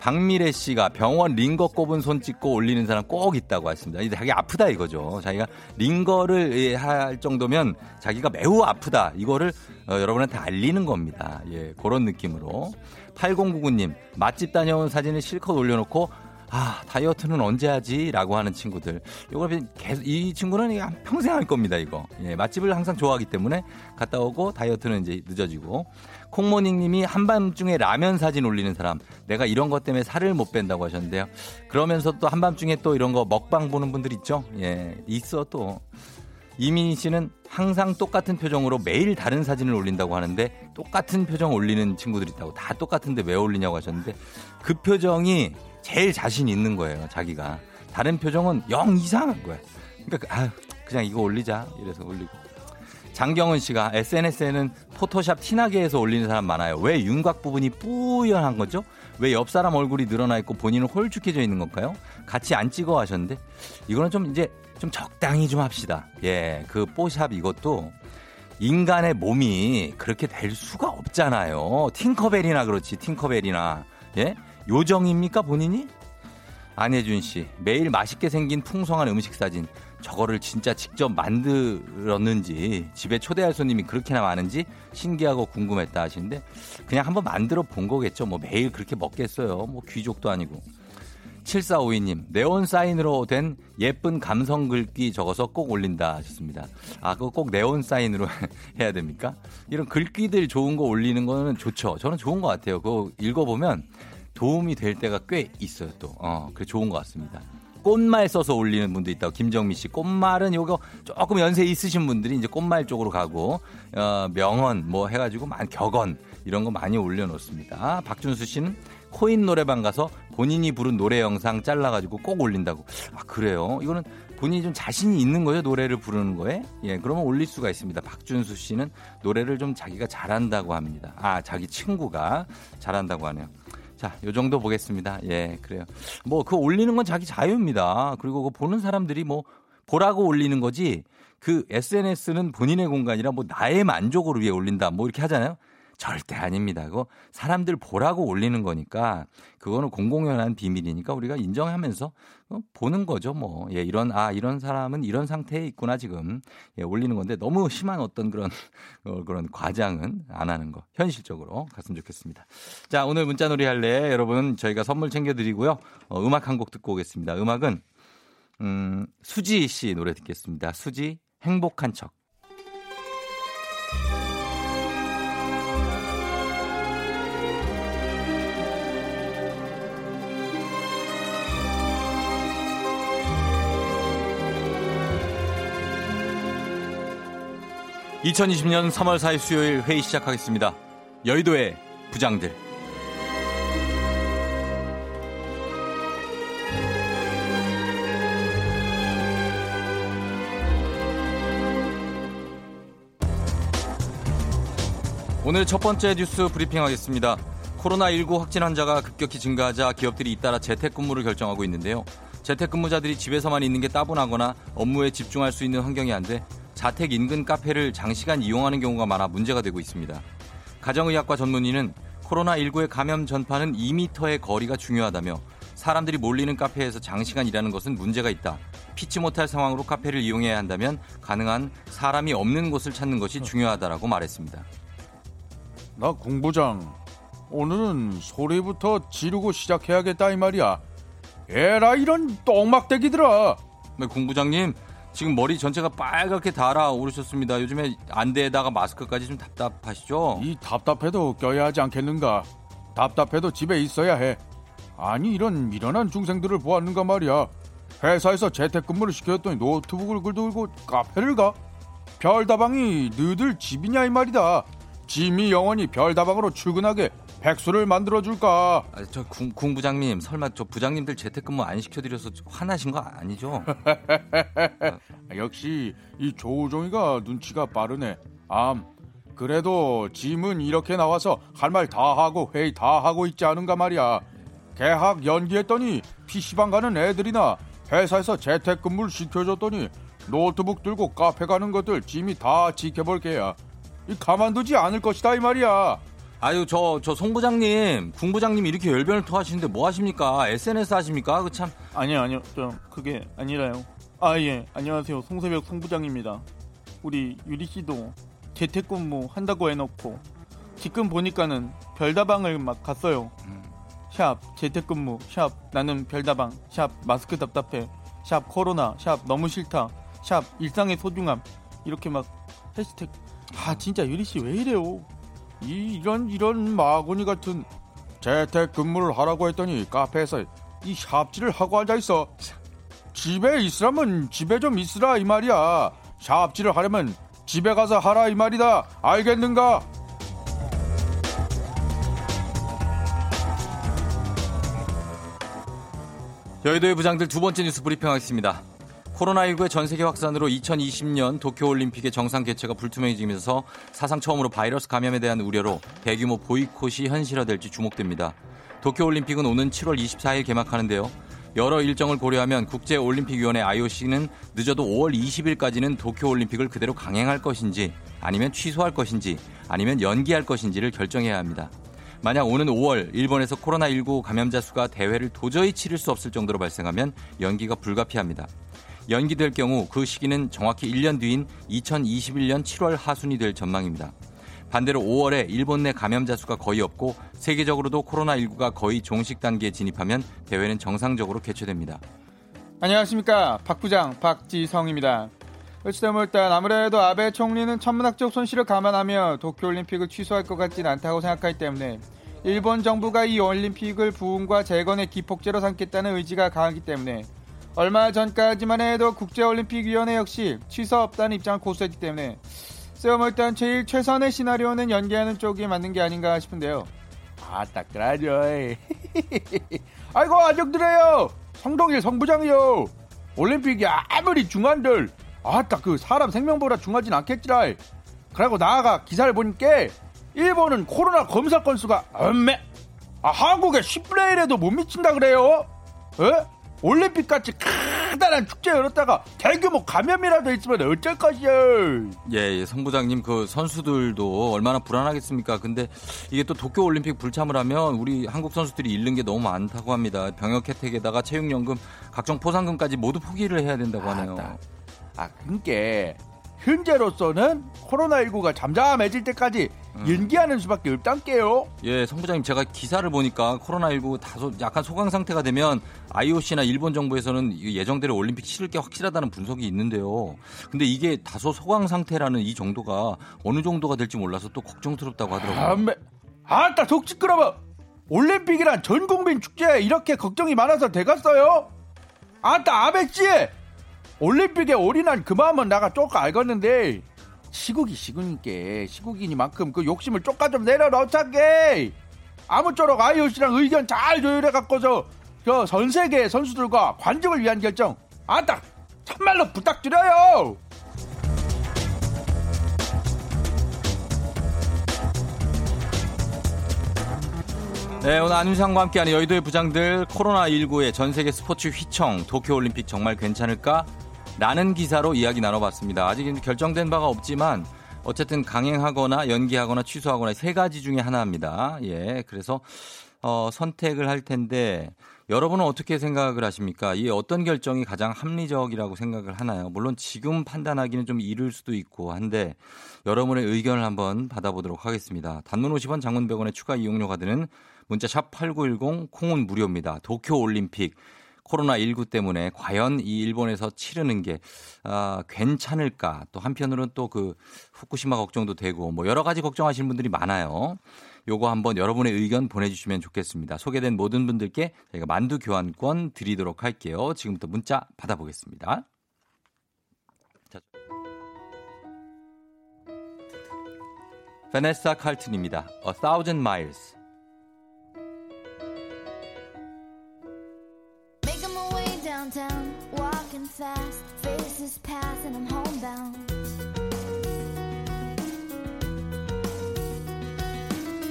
Speaker 1: 박미래 씨가 병원 링거 꼽은 손 찍고 올리는 사람 꼭 있다고 하십니다. 자기 아프다 이거죠. 자기가 링거를 예, 할 정도면 자기가 매우 아프다. 이거를 어, 여러분한테 알리는 겁니다. 예, 그런 느낌으로. 8099님, 맛집 다녀온 사진을 실컷 올려놓고 아, 다이어트는 언제 하지? 라고 하는 친구들. 이걸 계속, 이 친구는 평생 할 겁니다, 이거. 예, 맛집을 항상 좋아하기 때문에 갔다 오고 다이어트는 이제 늦어지고. 콩모닝 님이 한밤중에 라면 사진 올리는 사람. 내가 이런 것 때문에 살을 못 뺀다고 하셨는데요. 그러면서 또 한밤중에 또 이런 거 먹방 보는 분들 있죠? 예, 있어 또. 이민희 씨는 항상 똑같은 표정으로 매일 다른 사진을 올린다고 하는데 똑같은 표정 올리는 친구들이 있다고 다 똑같은데 왜 올리냐고 하셨는데 그 표정이 제일 자신 있는 거예요, 자기가. 다른 표정은 영 이상한 거야. 그러니까 그, 아, 그냥 이거 올리자 이래서 올리고. 장경은 씨가 SNS에는 포토샵 티나게 해서 올리는 사람 많아요. 왜 윤곽 부분이 뿌연한 거죠? 왜 옆 사람 얼굴이 늘어나 있고 본인은 홀쭉해져 있는 걸까요? 같이 안 찍어 하셨는데 이거는 좀 이제 좀 적당히 좀 합시다. 예, 그 뽀샵 이것도 인간의 몸이 그렇게 될 수가 없잖아요. 팅커벨이나 그렇지, 팅커벨이나. 예? 요정입니까 본인이? 안혜준 씨 매일 맛있게 생긴 풍성한 음식 사진 저거를 진짜 직접 만들었는지 집에 초대할 손님이 그렇게나 많은지 신기하고 궁금했다 하시는데 그냥 한번 만들어 본 거겠죠 뭐 매일 그렇게 먹겠어요 뭐 귀족도 아니고 7452님 네온 사인으로 된 예쁜 감성 글귀 적어서 꼭 올린다 하셨습니다 아 그거 꼭 네온 사인으로 해야 됩니까 이런 글귀들 좋은 거 올리는 거는 좋죠 저는 좋은 것 같아요 그거 읽어보면 도움이 될 때가 꽤 있어요 또. 어, 그래 좋은 것 같습니다. 꽃말 써서 올리는 분도 있다고 김정미 씨. 꽃말은 요거 조금 연세 있으신 분들이 이제 꽃말 쪽으로 가고 어, 명언 뭐 해가지고 만 격언 이런 거 많이 올려놓습니다. 박준수 씨는 코인 노래방 가서 본인이 부른 노래 영상 잘라가지고 꼭 올린다고. 아 그래요? 이거는 본인이 좀 자신이 있는 거예요 노래를 부르는 거에 예 그러면 올릴 수가 있습니다 박준수 씨는 노래를 좀 자기가 잘한다고 합니다 아 자기 친구가 잘한다고 하네요 자, 요 정도 보겠습니다. 예, 그래요. 뭐, 그거 올리는 건 자기 자유입니다. 그리고 그 보는 사람들이 뭐, 보라고 올리는 거지, 그 SNS는 본인의 공간이라 뭐, 나의 만족을 위해 올린다. 뭐, 이렇게 하잖아요. 절대 아닙니다. 그거 사람들 보라고 올리는 거니까 그거는 공공연한 비밀이니까 우리가 인정하면서 어, 보는 거죠. 뭐 예, 이런 아 이런 사람은 이런 상태에 있구나 지금 예, 올리는 건데 너무 심한 어떤 그런 어, 그런 과장은 안 하는 거 현실적으로 갔으면 좋겠습니다. 자 오늘 문자놀이 할래 여러분 저희가 선물 챙겨드리고요. 어, 음악 한 곡 듣고 오겠습니다. 음악은 음, 수지 씨 노래 듣겠습니다. 수지 행복한 척. 2020년 3월 4일 수요일 회의 시작하겠습니다. 여의도의 부장들. 오늘 첫 번째 뉴스 브리핑 하겠습니다. 코로나19 확진 환자가 급격히 증가하자 기업들이 잇따라 재택근무를 결정하고 있는데요. 재택근무자들이 집에서만 있는 게 따분하거나 업무에 집중할 수 있는 환경이 안 돼 자택 인근 카페를 장시간 이용하는 경우가 많아 문제가 되고 있습니다. 가정의학과 전문의는 코로나19의 감염 전파는 2미터의 거리가 중요하다며 사람들이 몰리는 카페에서 장시간 일하는 것은 문제가 있다. 피치 못할 상황으로 카페를 이용해야 한다면 가능한 사람이 없는 곳을 찾는 것이 중요하다라고 말했습니다.
Speaker 5: 나 공부장 오늘은 소리부터 지르고 시작해야겠다 이 말이야. 에라 이런 똥막대기들아.
Speaker 1: 네, 공부장님 지금 머리 전체가 빨갛게 달아오르셨습니다. 요즘에 안대에다가 마스크까지 좀 답답하시죠?
Speaker 5: 이 답답해도 껴야 하지 않겠는가? 답답해도 집에 있어야 해. 아니 이런 미련한 중생들을 보았는가 말이야. 회사에서 재택근무를 시켰더니 노트북을 들고 카페를 가? 별다방이 너들 집이냐 이 말이다. 짐이 영원히 별다방으로 출근하게 백수를 만들어 줄까?
Speaker 1: 아, 저 궁, 궁 부장님 설마 저 부장님들 재택근무 안 시켜드려서 화나신 거 아니죠?
Speaker 5: 역시 이 조우종이가 눈치가 빠르네. 암. 그래도 짐은 이렇게 나와서 할 말 다 하고 회의 다 하고 있지 않은가 말이야. 개학 연기했더니 PC방 가는 애들이나 회사에서 재택근무를 시켜줬더니 노트북 들고 카페 가는 것들 짐이 다 지켜볼 게야. 이 가만두지 않을 것이다 이 말이야.
Speaker 1: 아유 저 저 송 부장님, 궁 부장님 이렇게 열변을 토하시는데 뭐 하십니까? SNS 하십니까? 그 참.
Speaker 6: 아니요 아니요 저 그게 아니라요. 아 예 안녕하세요 송새벽 송 부장입니다. 우리 유리 씨도 재택근무 한다고 해놓고 지금 보니까는 별다방을 막 갔어요. 음. 샵 재택근무 샵 나는 별다방 샵 마스크 답답해 샵 코로나 샵 너무 싫다 샵 일상의 소중함 이렇게 막 해시태그 아 진짜 유리 씨 왜 이래요?
Speaker 5: 이, 이런 이런 마구니 같은 재택 근무를 하라고 했더니 카페에서 이 샵질을 하고 앉아 있어. 집에 있으라면 집에 좀 있으라 이 말이야. 샵질을 하려면 집에 가서 하라 이 말이다. 알겠는가?
Speaker 1: 여의도의 부장들 두 번째 뉴스 브리핑 하겠습니다. 코로나19의 전 세계 확산으로 2020년 도쿄올림픽의 정상 개최가 불투명해지면서 사상 처음으로 바이러스 감염에 대한 우려로 대규모 보이콧이 현실화될지 주목됩니다. 도쿄올림픽은 오는 7월 24일 개막하는데요. 여러 일정을 고려하면 국제올림픽위원회 IOC는 늦어도 5월 20일까지는 도쿄올림픽을 그대로 강행할 것인지 아니면 취소할 것인지 아니면 연기할 것인지를 결정해야 합니다. 만약 오는 5월 일본에서 코로나19 감염자 수가 대회를 도저히 치를 수 없을 정도로 발생하면 연기가 불가피합니다. 연기될 경우 그 시기는 정확히 1년 뒤인 2021년 7월 하순이 될 전망입니다. 반대로 5월에 일본 내 감염자 수가 거의 없고 세계적으로도 코로나19가 거의 종식 단계에 진입하면 대회는 정상적으로 개최됩니다.
Speaker 6: 안녕하십니까. 박 부장 박지성입니다. 어찌되면 일단 아무래도 아베 총리는 천문학적 손실을 감안하며 도쿄올림픽을 취소할 것 같진 않다고 생각하기 때문에 일본 정부가 이 올림픽을 부흥과 재건의 기폭제로 삼겠다는 의지가 강하기 때문에 얼마 전까지만 해도 국제올림픽위원회 역시 취소 없다는 입장을 고수했기 때문에 쓰면 일단 제일 최선의 시나리오는 연기하는 쪽이 맞는 게 아닌가 싶은데요.
Speaker 5: 아, 딱그라죠 아이고, 아적들이에요. 성동일 성부장이요. 올림픽이 아무리 중한들, 아따, 그 사람 생명보다 중하진 않겠지라. 그리고 나아가 기사를 보니까 일본은 코로나 검사 건수가 엄매. 아, 한국에 10분의 1에도 못 미친다 그래요. 에? 올림픽 같이 크다란 축제 열었다가 대규모 감염이라도 있으면 어쩔 것이요.
Speaker 1: 예, 예, 성부장님 그 선수들도 얼마나 불안하겠습니까? 근데 이게 또 도쿄 올림픽 불참을 하면 우리 한국 선수들이 잃는 게 너무 많다고 합니다. 병역 혜택에다가 체육연금, 각종 포상금까지 모두 포기를 해야 된다고 하네요.
Speaker 5: 아, 그니까 현재로서는 코로나19가 잠잠해질 때까지 음. 연기하는 수밖에 없단게요.
Speaker 1: 예, 성부장님 제가 기사를 보니까 코로나19 다소 약간 소강 상태가 되면 IOC나 일본 정부에서는 예정대로 올림픽 치를 게 확실하다는 분석이 있는데요. 근데 이게 다소 소강 상태라는 이 정도가 어느 정도가 될지 몰라서 또 걱정스럽다고 하더라고요.
Speaker 5: 아, 아따 속 시끄러워. 올림픽이란 전 국민 축제에 이렇게 걱정이 많아서 돼갔어요? 아따 아베 씨 올림픽에 올인한 그 마음은 내가 쪼까 알겠는데 시국이 시국이니까 시국이니만큼 그 욕심을 쪼까 좀 내려놓자게 아무쪼록 IOC랑 의견 잘 조율해 갖고서 저 전 세계 선수들과 관중을 위한 결정 아딱 참말로 부탁드려요.
Speaker 1: 네, 오늘 안윤상과 함께하는 여의도의 부장들 코로나19의 전 세계 스포츠 휘청 도쿄올림픽 정말 괜찮을까? 라는 기사로 이야기 나눠봤습니다. 아직 결정된 바가 없지만 어쨌든 강행하거나 연기하거나 취소하거나 세 가지 중에 하나입니다. 예, 그래서 어, 선택을 할 텐데 여러분은 어떻게 생각을 하십니까? 이 어떤 결정이 가장 합리적이라고 생각을 하나요? 물론 지금 판단하기는 좀 이를 수도 있고 한데 여러분의 의견을 한번 받아보도록 하겠습니다. 단문 50원 장문 100원의 추가 이용료가 드는 문자 샵 8910 콩은 무료입니다. 도쿄 올림픽 코로나19 때문에 과연 이 일본에서 치르는 게 아, 괜찮을까? 또 한편으로는 또 그 후쿠시마 걱정도 되고 뭐 여러 가지 걱정하시는 분들이 많아요. 요거 한번 여러분의 의견 보내주시면 좋겠습니다. 소개된 모든 분들께 저희가 만두 교환권 드리도록 할게요. 지금부터 문자 받아보겠습니다. 자. 베네사 칼튼입니다. A Thousand Miles. fast, faces pass and I'm homebound.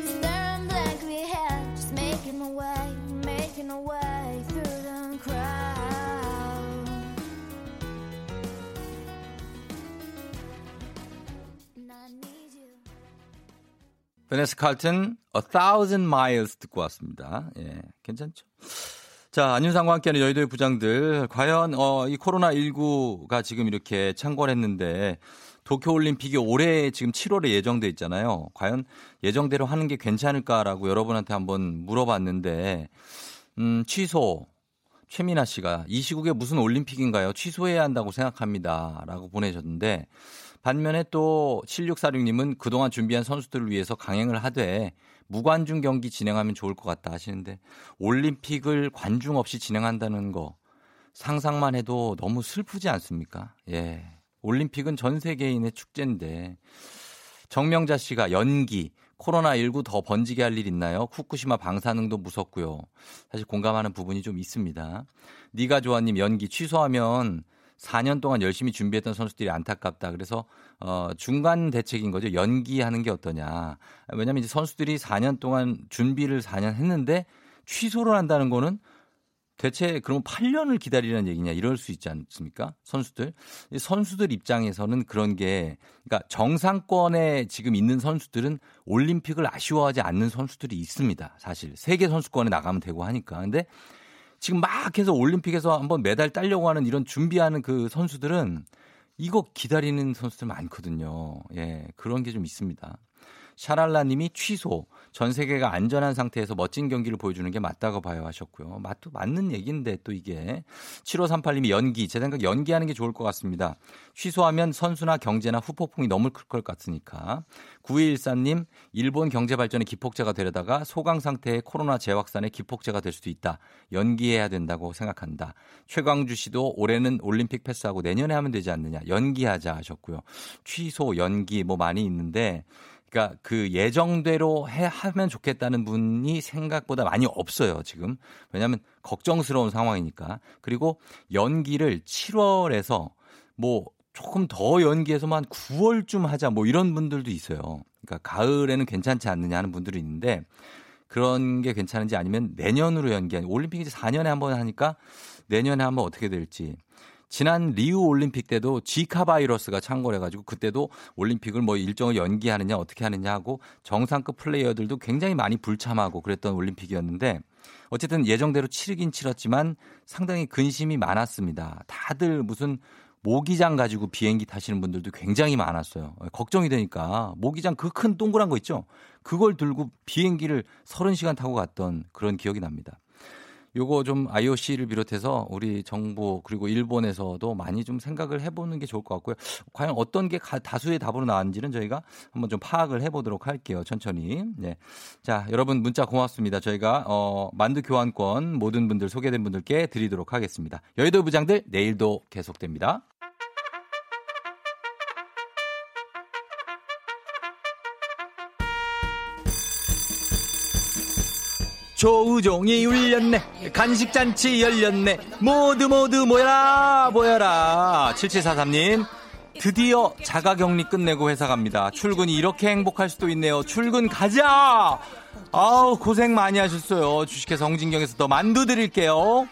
Speaker 1: Staring blankly ahead, just making my way, making my way through the crowd. 베네스 칼튼 A Thousand Miles 듣고 왔습니다. 예, 괜찮죠? 자, 안윤상과 함께하는 여의도의 부장들. 과연, 어, 이 코로나19가 지금 이렇게 창궐했는데 도쿄올림픽이 올해 지금 7월에 예정돼 있잖아요. 과연 예정대로 하는 게 괜찮을까라고 여러분한테 한번 물어봤는데, 음, 취소. 최민아 씨가 이 시국에 무슨 올림픽인가요? 취소해야 한다고 생각합니다. 라고 보내셨는데, 반면에 또 7646님은 그동안 준비한 선수들을 위해서 강행을 하되 무관중 경기 진행하면 좋을 것 같다 하시는데 올림픽을 관중 없이 진행한다는 거 상상만 해도 너무 슬프지 않습니까? 예. 올림픽은 전 세계인의 축제인데 정명자 씨가 연기 코로나19 더 번지게 할 일 있나요? 후쿠시마 방사능도 무섭고요. 사실 공감하는 부분이 좀 있습니다. 니가 좋아님 연기 취소하면 4년 동안 열심히 준비했던 선수들이 안타깝다. 그래서 어 중간 대책인 거죠. 연기하는 게 어떠냐. 왜냐하면 이제 선수들이 4년 동안 준비를 4년 했는데 취소를 한다는 거는 대체 그럼 8년을 기다리라는 얘기냐 이럴 수 있지 않습니까? 선수들 선수들 입장에서는 그런 게 그러니까 정상권에 지금 있는 선수들은 올림픽을 아쉬워하지 않는 선수들이 있습니다. 사실 세계 선수권에 나가면 되고 하니까 근데 지금 막 해서 올림픽에서 한번 메달 따려고 하는 이런 준비하는 그 선수들은 이거 기다리는 선수들 많거든요. 예, 그런 게 좀 있습니다. 샤랄라 님이 취소. 전 세계가 안전한 상태에서 멋진 경기를 보여주는 게 맞다고 봐요 하셨고요. 맞도 맞는 얘기인데 또 이게 7538님이 연기. 제 생각 연기하는 게 좋을 것 같습니다. 취소하면 선수나 경제나 후폭풍이 너무 클 것 같으니까. 9214님 일본 경제 발전의 기폭제가 되려다가 소강 상태의 코로나 재확산의 기폭제가 될 수도 있다. 연기해야 된다고 생각한다. 최광주 씨도 올해는 올림픽 패스하고 내년에 하면 되지 않느냐. 연기하자 하셨고요. 취소, 연기 뭐 많이 있는데 그러니까 그 예정대로 해 하면 좋겠다는 분이 생각보다 많이 없어요, 지금. 왜냐하면 걱정스러운 상황이니까. 그리고 연기를 7월에서 뭐 조금 더 연기해서만 9월쯤 하자 뭐 이런 분들도 있어요. 그러니까 가을에는 괜찮지 않느냐 하는 분들이 있는데 그런 게 괜찮은지 아니면 내년으로 연기한 올림픽 이제 4년에 한 번 하니까 내년에 한번 어떻게 될지 지난 리우 올림픽 때도 지카 바이러스가 창궐해가지고 그때도 올림픽을 뭐 일정을 연기하느냐 어떻게 하느냐 하고 정상급 플레이어들도 굉장히 많이 불참하고 그랬던 올림픽이었는데 어쨌든 예정대로 치르긴 치렀지만 상당히 근심이 많았습니다. 다들 무슨 모기장 가지고 비행기 타시는 분들도 굉장히 많았어요. 걱정이 되니까 모기장 그 큰 동그란 거 있죠? 그걸 들고 비행기를 30시간 타고 갔던 그런 기억이 납니다. 요거 좀 IOC를 비롯해서 우리 정부 그리고 일본에서도 많이 좀 생각을 해보는 게 좋을 것 같고요. 과연 어떤 게 다수의 답으로 나왔는지는 저희가 한번 좀 파악을 해보도록 할게요. 천천히. 네. 자, 여러분 문자 고맙습니다. 저희가 어, 만두 교환권 모든 분들 소개된 분들께 드리도록 하겠습니다. 여의도 부장들 내일도 계속됩니다. 조우종이 울렸네 간식잔치 열렸네 모두 모두 모여라 모여라 7743님 드디어 자가격리 끝내고 회사 갑니다 출근이 이렇게 행복할 수도 있네요 출근 가자 아우, 고생 많이 하셨어요. 주식회사 홍진경에서 더 만두 드릴게요.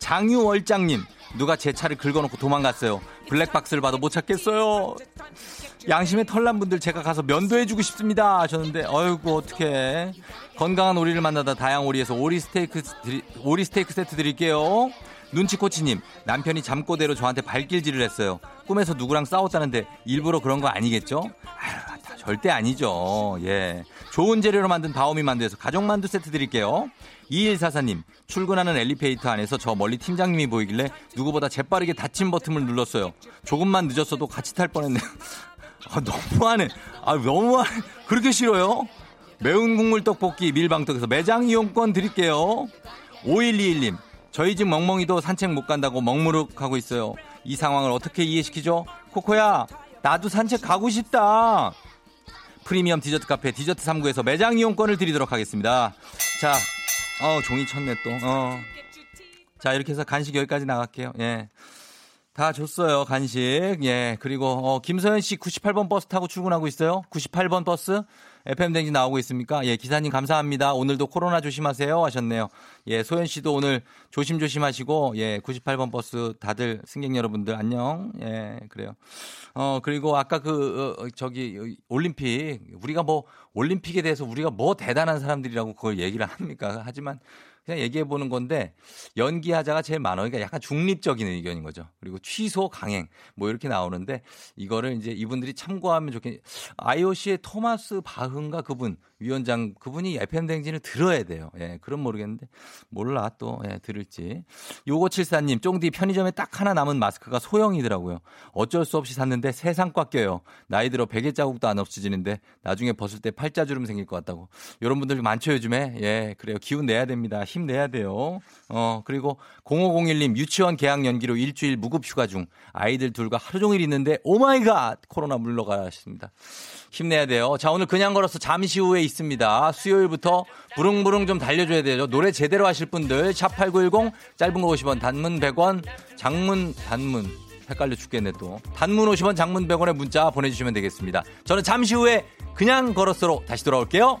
Speaker 1: 장유월장님, 누가 제 차를 긁어놓고 도망갔어요. 블랙박스를 봐도 못 찾겠어요. 양심의 털난 분들 제가 가서 면도해주고 싶습니다 하셨는데 어이구 어떻게 건강한 오리를 만나다 다양 오리에서 오리 스테이크 드리, 오리 스테이크 세트 드릴게요. 눈치코치님 남편이 잠꼬대로 저한테 발길질을 했어요. 꿈에서 누구랑 싸웠다는데 일부러 그런 거 아니겠죠? 아유, 절대 아니죠. 예. 좋은 재료로 만든 바오미 만두에서 가족 만두 세트 드릴게요. 2144님, 출근하는 엘리베이터 안에서 저 멀리 팀장님이 보이길래 누구보다 재빠르게 닫힌 버튼을 눌렀어요. 조금만 늦었어도 같이 탈 뻔했네요. 아, 너무하네. 아, 너무하네. 그렇게 싫어요? 매운 국물 떡볶이 밀방떡에서 매장 이용권 드릴게요. 5121님, 저희 집 멍멍이도 산책 못 간다고 먹무룩하고 있어요. 이 상황을 어떻게 이해시키죠? 코코야, 나도 산책 가고 싶다. 프리미엄 디저트 카페 디저트 3구에서 매장 이용권을 드리도록 하겠습니다. 자, 어, 종이 쳤네 또. 어. 자, 이렇게 해서 간식 여기까지 나갈게요. 예. 다 줬어요, 간식. 예. 그리고, 어, 김서현 씨 98번 버스 타고 출근하고 있어요. 98번 버스. FM댕진 나오고 있습니까? 예, 기사님 감사합니다. 오늘도 코로나 조심하세요. 하셨네요. 예, 소연 씨도 오늘 조심조심 하시고, 예, 98번 버스 다들 승객 여러분들 안녕. 예, 그래요. 어, 그리고 아까 그, 어, 저기, 올림픽. 우리가 뭐, 올림픽에 대해서 우리가 뭐 대단한 사람들이라고 그걸 얘기를 합니까? 하지만 그냥 얘기해 보는 건데 연기하자가 제일 많아. 그러니까 약간 중립적인 의견인 거죠. 그리고 취소 강행 뭐 이렇게 나오는데 이거를 이제 이분들이 참고하면 좋겠. IOC의 토마스 바흐인가 그분 위원장 그분이 FM 댕진을 들어야 돼요. 예, 그럼 모르겠는데 몰라 또 예, 들을지. 요거 칠사님 쫑디 편의점에 딱 하나 남은 마스크가 소형이더라고요. 어쩔 수 없이 샀는데 세상 꽉 껴요. 나이 들어 베개 자국도 안 없어지는데 나중에 벗을 때 팔자주름 생길 것 같다고. 이런 분들 많죠 요즘에. 예, 그래요. 기운 내야 됩니다. 힘 내야 돼요. 어 그리고 0501님 유치원 개학 연기로 일주일 무급 휴가 중 아이들 둘과 하루 종일 있는데 oh my god 코로나 물러가십니다. 힘내야 돼요. 자, 오늘 그냥 걸어서 잠시 후에 있습니다. 수요일부터 부릉부릉 좀 달려줘야 되죠. 노래 제대로 하실 분들, 샵8910, 짧은 거 50원, 단문 100원, 장문, 단문. 헷갈려 죽겠네 또. 단문 50원, 장문 100원의 문자 보내주시면 되겠습니다. 저는 잠시 후에 그냥 걸어서로 다시 돌아올게요.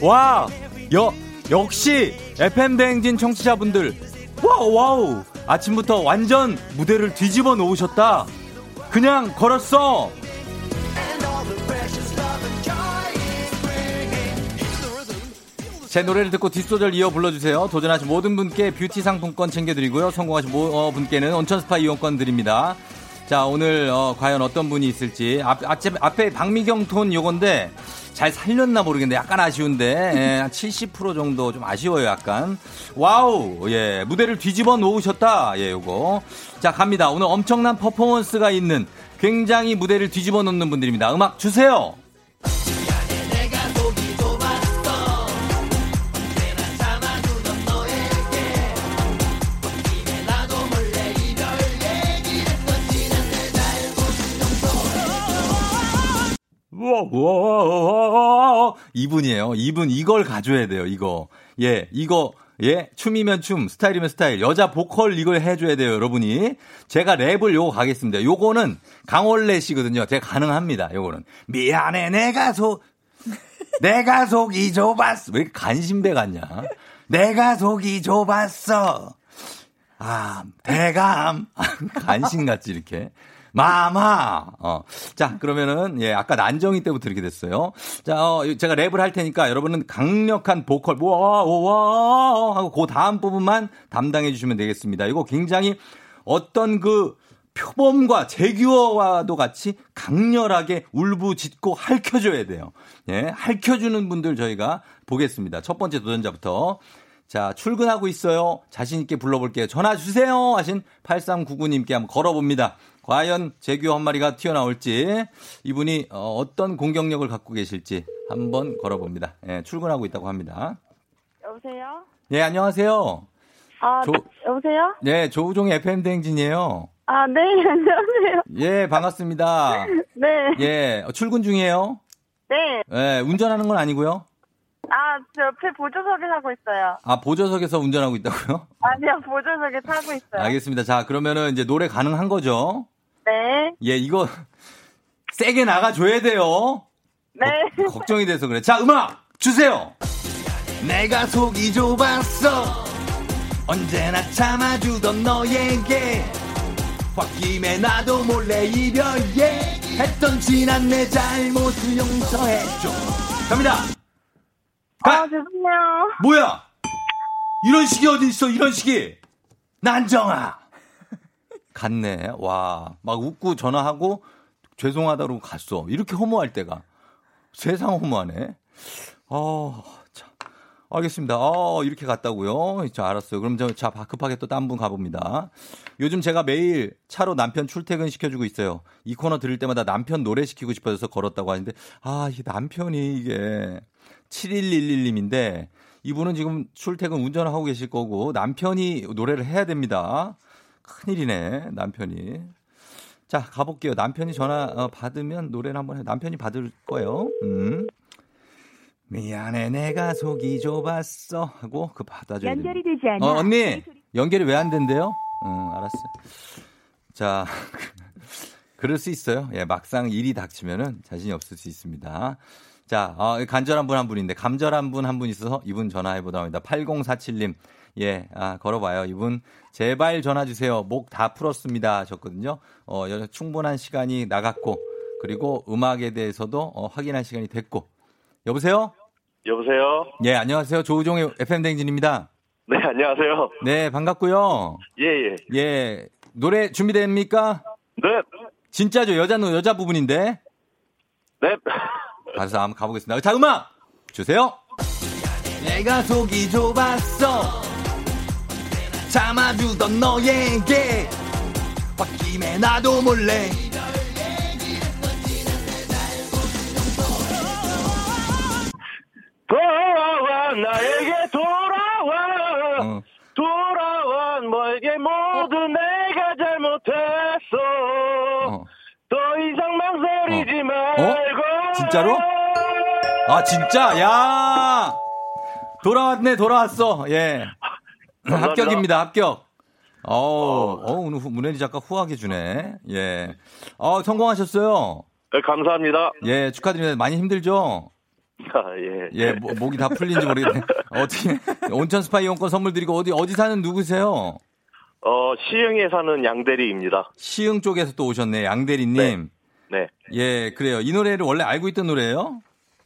Speaker 1: 와, 여, 역시 FM 대행진 청취자분들. Wow, wow. 아침부터 완전 무대를 뒤집어 놓으셨다. 그냥 걸었어. 제 노래를 듣고 뒷소절 이어 불러주세요. 도전하신 모든 분께 뷰티 상품권 챙겨드리고요. 성공하신 모, 어, 분께는 온천 스파 이용권 드립니다. 자, 오늘 어, 과연 어떤 분이 있을지. 앞, 앞에, 앞에 박미경 톤 요건데 잘 살렸나 모르겠는데 약간 아쉬운데 예, 한70% 정도 좀 아쉬워요 약간. 와우 예 무대를 뒤집어 놓으셨다 예 요거. 자 갑니다. 오늘 엄청난 퍼포먼스가 있는 굉장히 무대를 뒤집어 놓는 분들입니다. 음악 주세요 이분이에요. 이분 이걸 가져야 돼요. 이거. 예, 이거 예, 춤이면 춤, 스타일이면 스타일. 여자 보컬 이걸 해줘야 돼요, 여러분이. 제가 랩을 요거 가겠습니다. 요거는 강원래 씨거든요. 제가 가능합니다, 요거는. 미안해, 내가 속, 내가 속이 좁았어. 왜 간신배 같냐? 내가 속이 좁았어. 아, 대감. 간신같이 이렇게. 마마. 어. 자, 그러면은, 예, 아까 난정이 때부터 이렇게 됐어요. 자, 어, 제가 랩을 할 테니까 여러분은 강력한 보컬, 와, 와, 하고 그 다음 부분만 담당해 주시면 되겠습니다. 이거 굉장히 어떤 그 표범과 재규어와도 같이 강렬하게 울부짖고 핥혀줘야 돼요. 예, 핥혀주는 분들 저희가 보겠습니다. 첫 번째 도전자부터. 자, 출근하고 있어요. 자신있게 불러볼게요. 전화 주세요! 하신 8399님께 한번 걸어봅니다. 과연 재규어 한 마리가 튀어나올지, 이분이 어, 떤 공격력을 갖고 계실지 한번 걸어봅니다. 예, 출근하고 있다고 합니다.
Speaker 4: 여보세요?
Speaker 1: 예, 안녕하세요.
Speaker 4: 아, 조, 여보세요?
Speaker 1: 네, 조우종의 FM 대행진이에요.
Speaker 4: 아, 네, 안녕하세요.
Speaker 1: 예, 반갑습니다.
Speaker 4: 네.
Speaker 1: 예, 어, 출근 중이에요?
Speaker 4: 네.
Speaker 1: 예, 운전하는 건 아니고요?
Speaker 4: 아, 저 옆에 보조석에 타고 있어요.
Speaker 1: 아, 보조석에서 운전하고 있다고요?
Speaker 4: 아니요, 보조석에 타고 있어요.
Speaker 1: 알겠습니다. 자, 그러면은 이제 노래 가능한 거죠?
Speaker 4: 네.
Speaker 1: 예, 이거 세게 나가줘야 돼요.
Speaker 4: 네.
Speaker 1: 거, 걱정이 돼서 그래. 자, 음악 주세요. 내가 속이 좁았어. 언제나 참아주던 너에게 홧김에 나도 몰래 이별예 했던 지난 내 잘못을 용서해줘. 갑니다.
Speaker 4: 가. 아, 죄송해요.
Speaker 1: 뭐야? 이런 식이 어디 있어? 이런 식이. 난정아. 갔네. 와, 막 웃고 전화하고 죄송하다고 갔어. 이렇게 허무할 때가. 세상 허무하네. 어, 자. 알겠습니다. 어, 이렇게 갔다고요? 자, 알았어요. 그럼 저, 자, 급하게 또 딴 분 가봅니다. 요즘 제가 매일 차로 남편 출퇴근 시켜주고 있어요. 이 코너 들을 때마다 남편 노래 시키고 싶어서 걸었다고 하는데, 아, 이 남편이 이게 7111님인데, 이분은 지금 출퇴근 운전을 하고 계실 거고, 남편이 노래를 해야 됩니다. 큰일이네, 남편이. 자, 가볼게요. 남편이 전화 어, 받으면 노래를 한번 해. 남편이 받을 거예요. 음. 미안해, 내가 속이 좁았어. 하고 그 받아줘야 돼.
Speaker 7: 연결이 되지 않아.
Speaker 1: 어, 언니! 연결이 왜 안 된대요? 응, 알았어. 자, 그럴 수 있어요. 예, 막상 일이 닥치면은 자신이 없을 수 있습니다. 자, 어, 간절한 분 한 분인데, 감절한 분 한 분 있어서 이분 전화해 보다 합니다. 8047님. 예, 아, 걸어봐요. 이분, 제발 전화 주세요. 목 다 풀었습니다. 하셨거든요. 어, 충분한 시간이 나갔고, 그리고 음악에 대해서도 어, 확인할 시간이 됐고. 여보세요?
Speaker 8: 여보세요?
Speaker 1: 예, 안녕하세요. 조우종의 FM댕진입니다.
Speaker 8: 네, 안녕하세요.
Speaker 1: 네, 반갑고요.
Speaker 8: 예, 예.
Speaker 1: 예, 노래 준비됩니까?
Speaker 8: 네.
Speaker 1: 진짜죠? 여자, 여자 부분인데?
Speaker 8: 네.
Speaker 1: 가서 한번 가보겠습니다. 자, 음악! 주세요! 내가 속이 좁았어. 참아주던 너에게 홧김에 나도 몰래
Speaker 8: 돌아와 나에게 돌아와 어. 돌아와 너에게 모두 어. 내가 잘못했어 어. 더 이상 망설이지 어. 말고
Speaker 1: 어? 진짜로? 아 진짜? 야 돌아왔네 돌아왔어 예 합격입니다 합격 어, 어, 오늘 문혜리 작가 후하게 주네. 예. 어, 성공하셨어요.
Speaker 8: 네, 감사합니다.
Speaker 1: 예, 축하드립니다. 많이 힘들죠?
Speaker 8: 아, 예.
Speaker 1: 예, 뭐, 목이 다 풀린지 모르겠네. 어떻게, 온천 스파 이용권 선물 드리고 어디, 어디 사는 누구세요?
Speaker 8: 어, 시흥에 사는 양대리입니다.
Speaker 1: 시흥 쪽에서 또 오셨네, 양대리님.
Speaker 8: 네. 네.
Speaker 1: 예, 그래요. 이 노래를 원래 알고 있던 노래예요?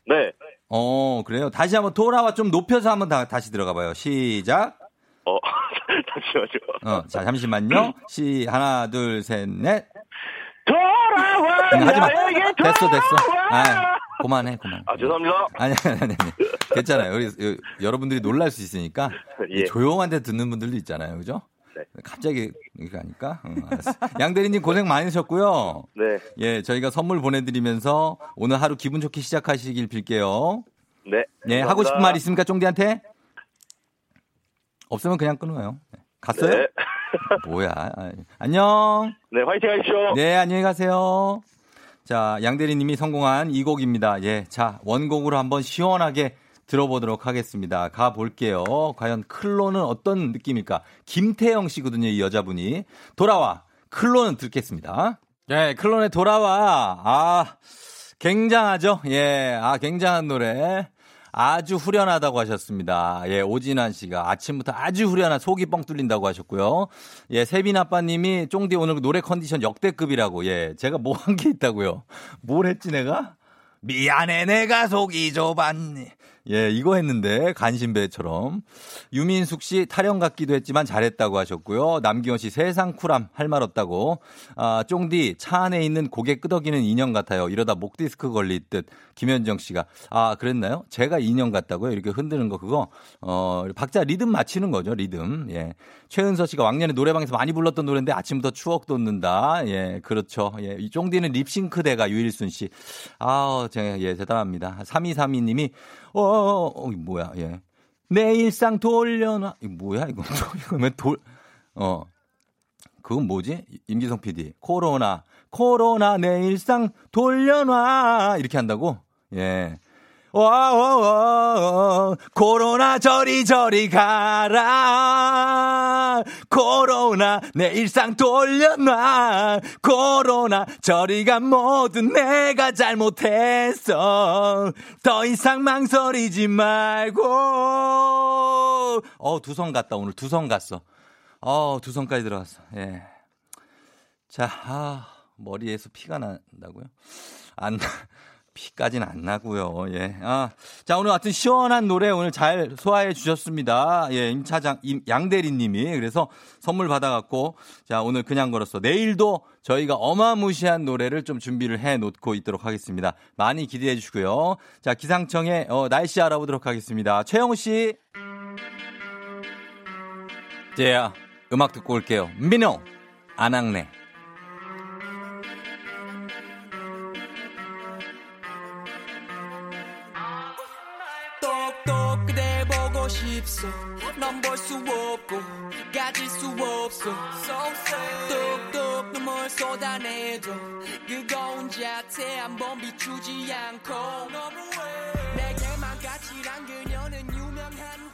Speaker 8: 네.
Speaker 1: 어, 그래요. 다시 한번 돌아와 좀 높여서 한번 다, 다시 들어가 봐요. 시작.
Speaker 8: 어, 잠시만요.
Speaker 1: 어, 자, 잠시만요. 시, 하나, 둘, 셋, 넷.
Speaker 8: 돌아와! 응, 하지 마.
Speaker 1: 됐어, 됐어. 아, 그만해, 그만.
Speaker 8: 아, 죄송합니다.
Speaker 1: 아니, 아니, 아니. 아니. 괜찮아요. 우리, 여러분들이 놀랄 수 있으니까. 예. 조용한 데 듣는 분들도 있잖아요. 그죠? 네. 갑자기 이렇게 하니까. 응, 알았어. 양대리님 고생 많으셨고요.
Speaker 8: 네.
Speaker 1: 예, 저희가 선물 보내드리면서 오늘 하루 기분 좋게 시작하시길 빌게요.
Speaker 8: 네.
Speaker 1: 예, 하고 싶은 말 있습니까, 쫑디한테? 없으면 그냥 끊어요. 네. 갔어요?
Speaker 8: 네.
Speaker 1: 뭐야. 안녕.
Speaker 8: 네, 화이팅 하십시오.
Speaker 1: 네, 안녕히 가세요. 자, 양대리님이 성공한 이 곡입니다. 예. 자, 원곡으로 한번 시원하게 들어보도록 하겠습니다. 가볼게요. 과연 클로는 어떤 느낌일까? 김태영 씨거든요, 이 여자분이. 돌아와. 클로는 듣겠습니다. 네, 클론의 돌아와. 아, 굉장하죠? 예, 아, 굉장한 노래. 아주 후련하다고 하셨습니다. 예, 오진환 씨가 아침부터 아주 후련한 속이 뻥 뚫린다고 하셨고요. 예, 세빈 아빠님이 쫑디 오늘 노래 컨디션 역대급이라고. 예, 제가 뭐 한 게 있다고요. 뭘 했지 내가? 미안해 내가 속이 좁았니. 예, 이거 했는데 간신배처럼 유민숙 씨 타령 같기도 했지만 잘했다고 하셨고요. 남기원 씨 세상 쿨함 할 말 없다고. 아, 쫑디 차 안에 있는 고개 끄덕이는 인형 같아요. 이러다 목 디스크 걸릴 듯. 김현정 씨가 아 그랬나요? 제가 인형 같다고요? 이렇게 흔드는 거 그거 어 박자 리듬 맞추는 거죠 리듬. 예. 최은서 씨가 왕년에 노래방에서 많이 불렀던 노래인데 아침부터 추억 돋는다. 예, 그렇죠. 예, 이 쫑디는 립싱크 대가 유일순 씨. 아, 제가 예 대단합니다. 3232님이 어, 어, 어 뭐야 예. 내 일상 돌려놔. 이 뭐야 이거? 이거 왜 돌? 어. 그건 뭐지? 임기성 PD. 코로나. 코로나 내 일상 돌려놔. 이렇게 한다고? 예. 와, 코로나 저리 저리 가라. 코로나 내 일상 돌려놔. 코로나 저리가 모든 내가 잘못했어. 더 이상 망설이지 말고. 어, 두 성 갔다 오늘 두 성 갔어. 어, 두 성까지 들어갔어. 예. 자, 아, 머리에서 피가 난다고요? 안, 피까지는 안 나고요. 예. 아, 자 오늘 같은 시원한 노래 오늘 잘 소화해 주셨습니다. 예, 임 차장 임 양대리님이 그래서 선물 받아갖고 자 오늘 그냥 걸었어. 내일도 저희가 어마무시한 노래를 좀 준비를 해 놓고 있도록 하겠습니다. 많이 기대해 주시고요. 자 기상청의 어, 날씨 알아보도록 하겠습니다. 최영우 씨. 자 음악 듣고 올게요. 민호 안학래. 싶소 넌볼 수 없고 가질 수 없어 뚝뚝 눈물 쏟아내도 그거운 자태 한번 비추지 않고 내게만 가치란 그녀는 유명한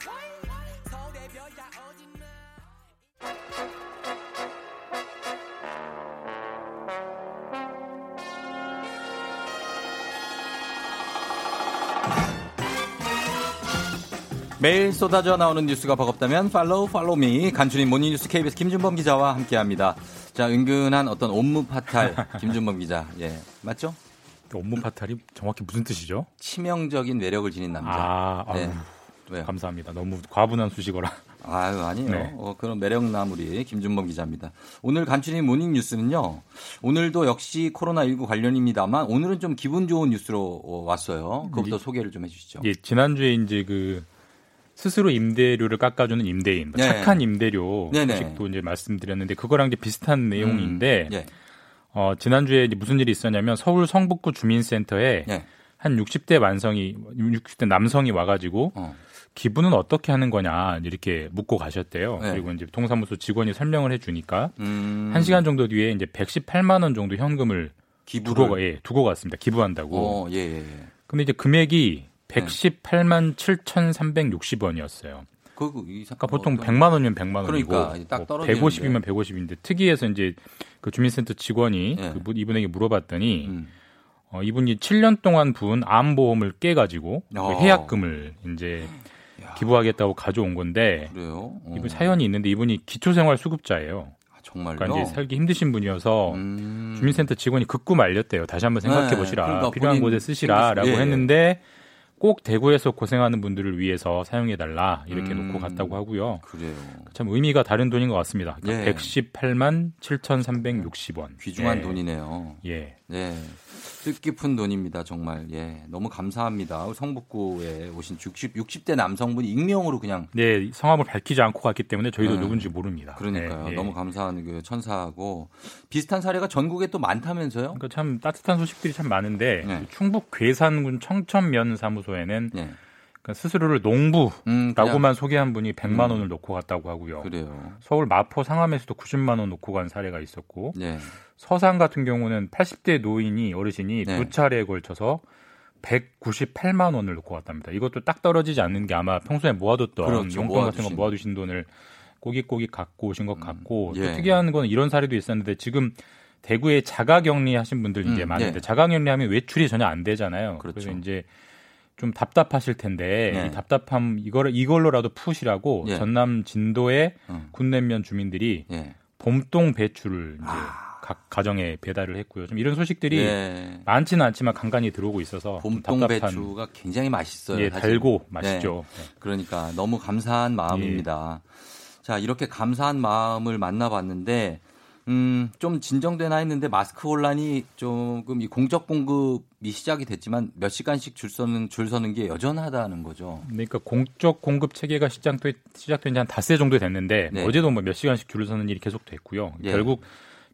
Speaker 1: 서울의 별 다 어딨나 매일 쏟아져 나오는 뉴스가 버겁다면 follow follow me 간추린 모닝뉴스 KBS 김준범 기자와 함께합니다. 자 은근한 어떤 homme fatale 김준범 기자 예 맞죠?
Speaker 7: homme fatale이 정확히 무슨 뜻이죠?
Speaker 1: 치명적인 매력을 지닌 남자.
Speaker 7: 아, 아 네. 왜요? 감사합니다. 너무 과분한 수식어라.
Speaker 1: 아유 아니요. 네. 어, 그런 매력 나무리 김준범 기자입니다. 오늘 간추린 모닝 뉴스는요. 오늘도 역시 코로나 19 관련입니다만 오늘은 좀 기분 좋은 뉴스로 왔어요. 그것부터 이, 소개를 좀 해주시죠.
Speaker 7: 예, 지난주에 이제 그 스스로 임대료를 깎아주는 임대인, 뭐 네. 착한 임대료 소식도 이제 말씀드렸는데 그거랑 이제 비슷한 내용인데 음. 네. 어, 지난주에 이제 무슨 일이 있었냐면 서울 성북구 주민센터에 네. 한 60대 만성이 60대 남성이 와가지고 어. 기분은 어떻게 하는 거냐 이렇게 묻고 가셨대요. 네. 그리고 이제 동사무소 직원이 설명을 해주니까 음. 1 시간 정도 뒤에 이제 118만 원 정도 현금을 기부를. 두고, 예, 두고 갔습니다. 기부한다고. 어, 예, 예. 예. 근데 이제 금액이 118만 7,360원이었어요. 그, 이 그러니까 보통 어떤... 100만 원이면 100만 원이고 그러니까 딱 뭐 150이면 150인데 특이해서 이제 그 주민센터 직원이 네. 그 이분에게 물어봤더니 음. 어, 이분이 7년 동안 부은 암보험을 깨 가지고 그 어. 해약금을 이제 기부하겠다고 가져온 건데 그래요? 어. 이분 사연이 있는데 이분이 기초생활수급자예요.
Speaker 1: 아, 정말요?
Speaker 7: 그러니까 이제 살기 힘드신 분이어서 음... 주민센터 직원이 극구 말렸대요. 다시 한번 생각해 보시라. 네, 그러니까 필요한 곳에 쓰시라라고 예. 했는데 꼭 대구에서 고생하는 분들을 위해서 사용해 달라 이렇게 음, 놓고 갔다고 하고요. 그래요. 참 의미가 다른 돈인 것 같습니다. 그러니까 예. 118만 7,360원.
Speaker 1: 귀중한 예. 돈이네요. 예. 네. 뜻깊은 돈입니다, 정말. 예. 너무 감사합니다. 성북구에 오신 60, 60대 남성분이 익명으로 그냥.
Speaker 7: 네, 성함을 밝히지 않고 갔기 때문에 저희도 네. 누군지 모릅니다.
Speaker 1: 그러니까요. 네, 너무 감사한 그 천사하고 비슷한 사례가 전국에 또 많다면서요?
Speaker 7: 그러니까 참 따뜻한 소식들이 참 많은데 네. 충북 괴산군 청천면 사무소에는 네. 스스로를 농부라고만 음, 소개한 분이 100만 음. 원을 놓고 갔다고 하고요. 그래요. 서울 마포 상암에서도 90만 원 놓고 간 사례가 있었고 네. 서산 같은 경우는 80대 노인이 어르신이 네. 두 차례에 걸쳐서 198만 원을 놓고 갔답니다. 이것도 딱 떨어지지 않는 게 아마 평소에 모아뒀던 그렇죠. 용돈 같은 거 모아두신 돈을 꼬깃꼬깃 갖고 오신 것 음, 같고 음, 예. 또 특이한 건 이런 사례도 있었는데 지금 대구에 자가격리 하신 분들 이제 음, 많은데 예. 자가격리하면 외출이 전혀 안 되잖아요. 그렇죠. 그래서 이제 좀 답답하실 텐데 네. 이 답답함 이거를 이걸로라도 푸시라고 예. 전남 진도의 음. 군내면 주민들이 예. 봄동 배추를 이제 아. 각 가정에 배달을 했고요. 좀 이런 소식들이 네. 많지는 않지만 간간히 들어오고 있어서
Speaker 1: 봄동 배추가 굉장히 맛있어요.
Speaker 7: 예, 달고 맛있죠.
Speaker 1: 네. 그러니까 너무 감사한 마음입니다. 예. 자, 이렇게 감사한 마음을 만나봤는데 음, 좀 진정되나 했는데 마스크 혼란이 조금 이 공적 공급이 시작이 됐지만 몇 시간씩 줄 서는 줄 서는 게 여전하다는 거죠.
Speaker 7: 그러니까 공적 공급 체계가 시작된 시작된 지 한 닷새 정도 됐는데 네. 어제도 뭐 몇 시간씩 줄을 서는 일이 계속 됐고요. 예. 결국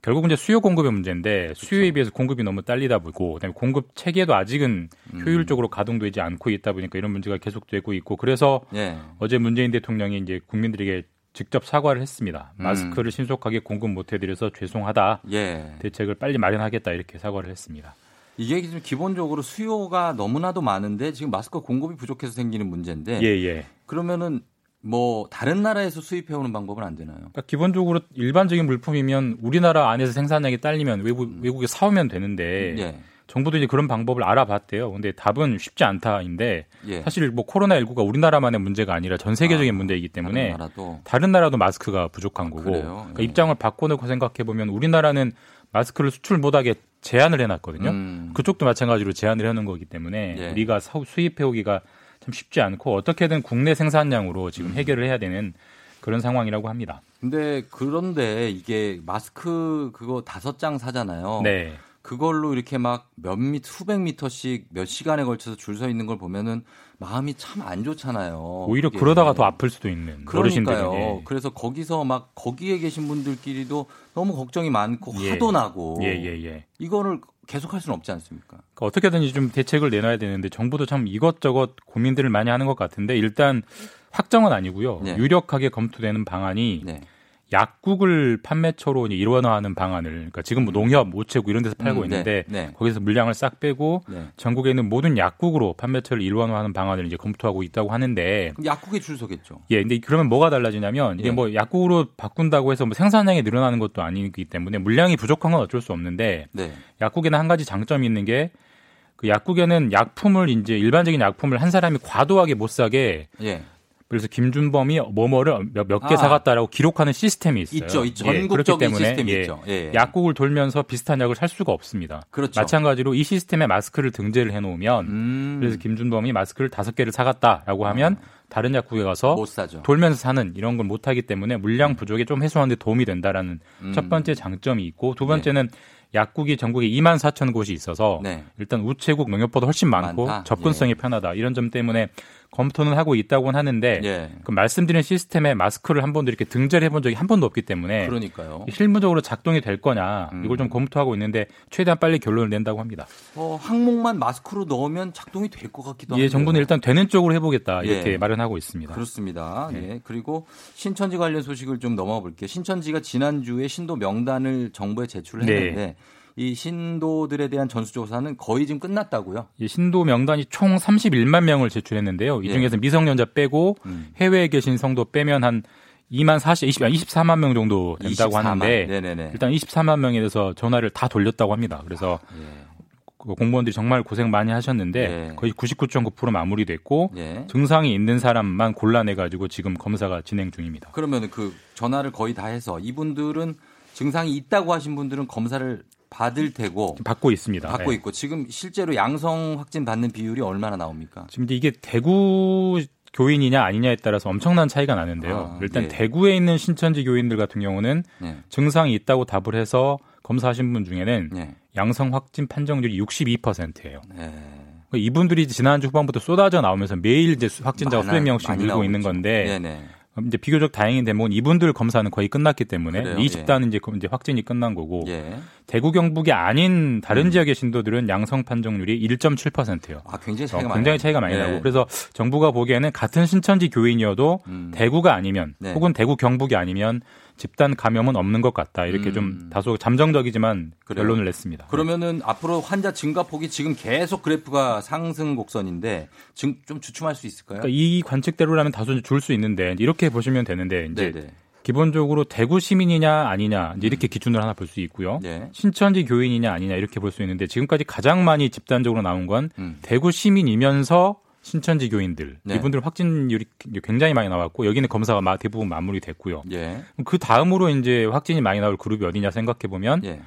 Speaker 7: 결국 이제 수요 공급의 문제인데 그렇죠. 수요에 비해서 공급이 너무 딸리다 보고 그다음에 공급 체계도 아직은 음. 효율적으로 가동되지 않고 있다 보니까 이런 문제가 계속되고 있고 그래서 예. 어제 문재인 대통령이 이제 국민들에게 직접 사과를 했습니다. 음. 마스크를 신속하게 공급 못 해드려서 죄송하다. 예. 대책을 빨리 마련하겠다 이렇게 사과를 했습니다.
Speaker 1: 이게 지금 기본적으로 수요가 너무나도 많은데 지금 마스크 공급이 부족해서 생기는 문제인데. 예, 예. 그러면은 뭐 다른 나라에서 수입해 오는 방법은 안 되나요?
Speaker 7: 그러니까 기본적으로 일반적인 물품이면 우리나라 안에서 생산량이 딸리면 외국 음. 외국에 사오면 되는데 예. 정부도 이제 그런 방법을 알아봤대요. 근데 답은 쉽지 않다인데 예. 사실 뭐 코로나 19가 우리나라만의 문제가 아니라 전 세계적인 아, 문제이기 때문에 다른 나라도, 다른 나라도 마스크가 부족한 거고 그러니까 예. 입장을 바꿔놓고 생각해 보면 우리나라는 마스크를 수출 못하게 제한을 해놨거든요. 음. 그쪽도 마찬가지로 제한을 해놓은 거기 때문에 예. 우리가 수입해 오기가 참 쉽지 않고 어떻게든 국내 생산량으로 지금 음. 해결을 해야 되는 그런 상황이라고 합니다.
Speaker 1: 근데 그런데 이게 마스크 그거 다섯 장 사잖아요. 네. 그걸로 이렇게 막 몇 미터, 수백 미터씩 몇 시간에 걸쳐서 줄 서 있는 걸 보면은 마음이 참 안 좋잖아요.
Speaker 7: 오히려 그게. 그러다가 더 아플 수도 있는
Speaker 1: 그러니까요. 그래서 거기서 막 거기에 계신 분들끼리도 너무 걱정이 많고 예. 화도 나고. 예, 예, 예. 이거를 계속할 수는 없지 않습니까?
Speaker 7: 그러니까 어떻게든지 좀 대책을 내놔야 되는데 정부도 참 이것저것 고민들을 많이 하는 것 같은데 일단 확정은 아니고요. 네. 유력하게 검토되는 방안이 네. 약국을 판매처로 일원화하는 방안을 그러니까 지금 뭐 농협, 모체구 이런 데서 팔고 음, 네, 있는데 네, 거기서 물량을 싹 빼고 네. 전국에 있는 모든 약국으로 판매처를 일원화하는 방안을 이제 검토하고 있다고 하는데
Speaker 1: 약국에 줄 서겠죠.
Speaker 7: 예, 근데 그러면 뭐가 달라지냐면 이게 예. 뭐 약국으로 바꾼다고 해서 뭐 생산량이 늘어나는 것도 아니기 때문에 물량이 부족한 건 어쩔 수 없는데 네. 약국에는 한 가지 장점이 있는 게 그 약국에는 약품을 이제 일반적인 약품을 한 사람이 과도하게 못 사게 예. 그래서 김준범이 뭐뭐를 몇개 아. 사갔다라고 기록하는 시스템이 있어요.
Speaker 1: 있죠, 있죠. 예, 그렇기 때문에 예, 있죠.
Speaker 7: 예, 예. 약국을 돌면서 비슷한 약을 살 수가 없습니다. 그렇죠. 마찬가지로 이 시스템에 마스크를 등재를 해놓으면 음. 그래서 김준범이 마스크를 다섯 개를 사갔다라고 하면 아. 다른 약국에 가서 돌면서 사는 이런 걸 못하기 때문에 물량 음. 부족에 좀 해소하는 데 도움이 된다라는 음. 첫 번째 장점이 있고 두 번째는 네. 약국이 전국에 2만 4천 곳이 있어서 네. 일단 우체국 농협보다 훨씬 많고 많다? 접근성이 예. 편하다 이런 점 때문에 검토는 하고 있다고는 하는데 예. 그 말씀드린 시스템에 마스크를 한 번도 이렇게 등재를 해본 적이 한 번도 없기 때문에
Speaker 1: 그러니까요.
Speaker 7: 실무적으로 작동이 될 거냐 음. 이걸 좀 검토하고 있는데 최대한 빨리 결론을 낸다고 합니다.
Speaker 1: 어, 항목만 마스크로 넣으면 작동이 될 것 같기도
Speaker 7: 하고. 예, 정부는 일단 되는 쪽으로 해보겠다 이렇게 예. 마련하고 있습니다.
Speaker 1: 그렇습니다. 예. 예. 그리고 신천지 관련 소식을 좀 넘어가 볼게요. 신천지가 지난주에 신도 명단을 정부에 제출했는데 네. 이 신도들에 대한 전수조사는 거의 지금 끝났다고요?
Speaker 7: 이 신도 명단이 총 31만 명을 제출했는데요. 이 예. 중에서 예. 미성년자 빼고 음. 해외에 계신 성도 빼면 한 2만 40, 20, 24만 명 정도 된다고 24만. 하는데 네네네. 일단 24만 명에 대해서 전화를 다 돌렸다고 합니다. 그래서 아, 예. 그 공무원들이 정말 고생 많이 하셨는데 예. 거의 99.9% 마무리됐고 예. 증상이 있는 사람만 골라내 가지고 지금 검사가 진행 중입니다.
Speaker 1: 그러면 그 전화를 거의 다 해서 이분들은 증상이 있다고 하신 분들은 검사를 받을 테고
Speaker 7: 받고 있습니다.
Speaker 1: 받고 네. 있고 지금 실제로 양성 확진 받는 비율이 얼마나 나옵니까?
Speaker 7: 지금 이게 대구 교인이냐 아니냐에 따라서 엄청난 차이가 나는데요. 아, 일단 네. 대구에 있는 신천지 교인들 같은 경우는 네. 증상이 있다고 답을 해서 검사하신 분 중에는 네. 양성 확진 판정률이 62%예요. 그러니까 이분들이 지난주 후반부터 쏟아져 나오면서 매일 이제 확진자가 수백 명씩 늘고 있는 건데 네네. 이제 비교적 다행인 대목은 이분들 검사는 거의 끝났기 때문에 그래요? 이 집단은 예. 이제 확진이 끝난 거고 예. 대구 경북이 아닌 다른 음. 지역의 신도들은 양성 판정률이 1.7%예요.
Speaker 1: 아, 굉장히 차이가
Speaker 7: 어, 굉장히 차이가 많이 예. 나고 그래서 정부가 보기에는 같은 신천지 교인이어도 음. 대구가 아니면 네. 혹은 대구 경북이 아니면 집단 감염은 없는 것 같다. 이렇게 음. 좀 다소 잠정적이지만 그래요. 결론을 냈습니다.
Speaker 1: 그러면은 앞으로 환자 증가폭이 지금 계속 그래프가 상승 곡선인데 좀 주춤할 수 있을까요?
Speaker 7: 그러니까 이 관측대로라면 다소 줄 수 있는데 이렇게 보시면 되는데 이제 네네. 기본적으로 대구 시민이냐 아니냐 이렇게 음. 기준을 하나 볼 수 있고요. 네. 신천지 교인이냐 아니냐 이렇게 볼 수 있는데 지금까지 가장 많이 집단적으로 나온 건 음. 대구 시민이면서 신천지 교인들 네. 이분들 확진율이 굉장히 많이 나왔고 여기는 검사가 대부분 마무리됐고요. 예. 그 다음으로 이제 확진이 많이 나올 그룹이 어디냐 생각해 보면 예.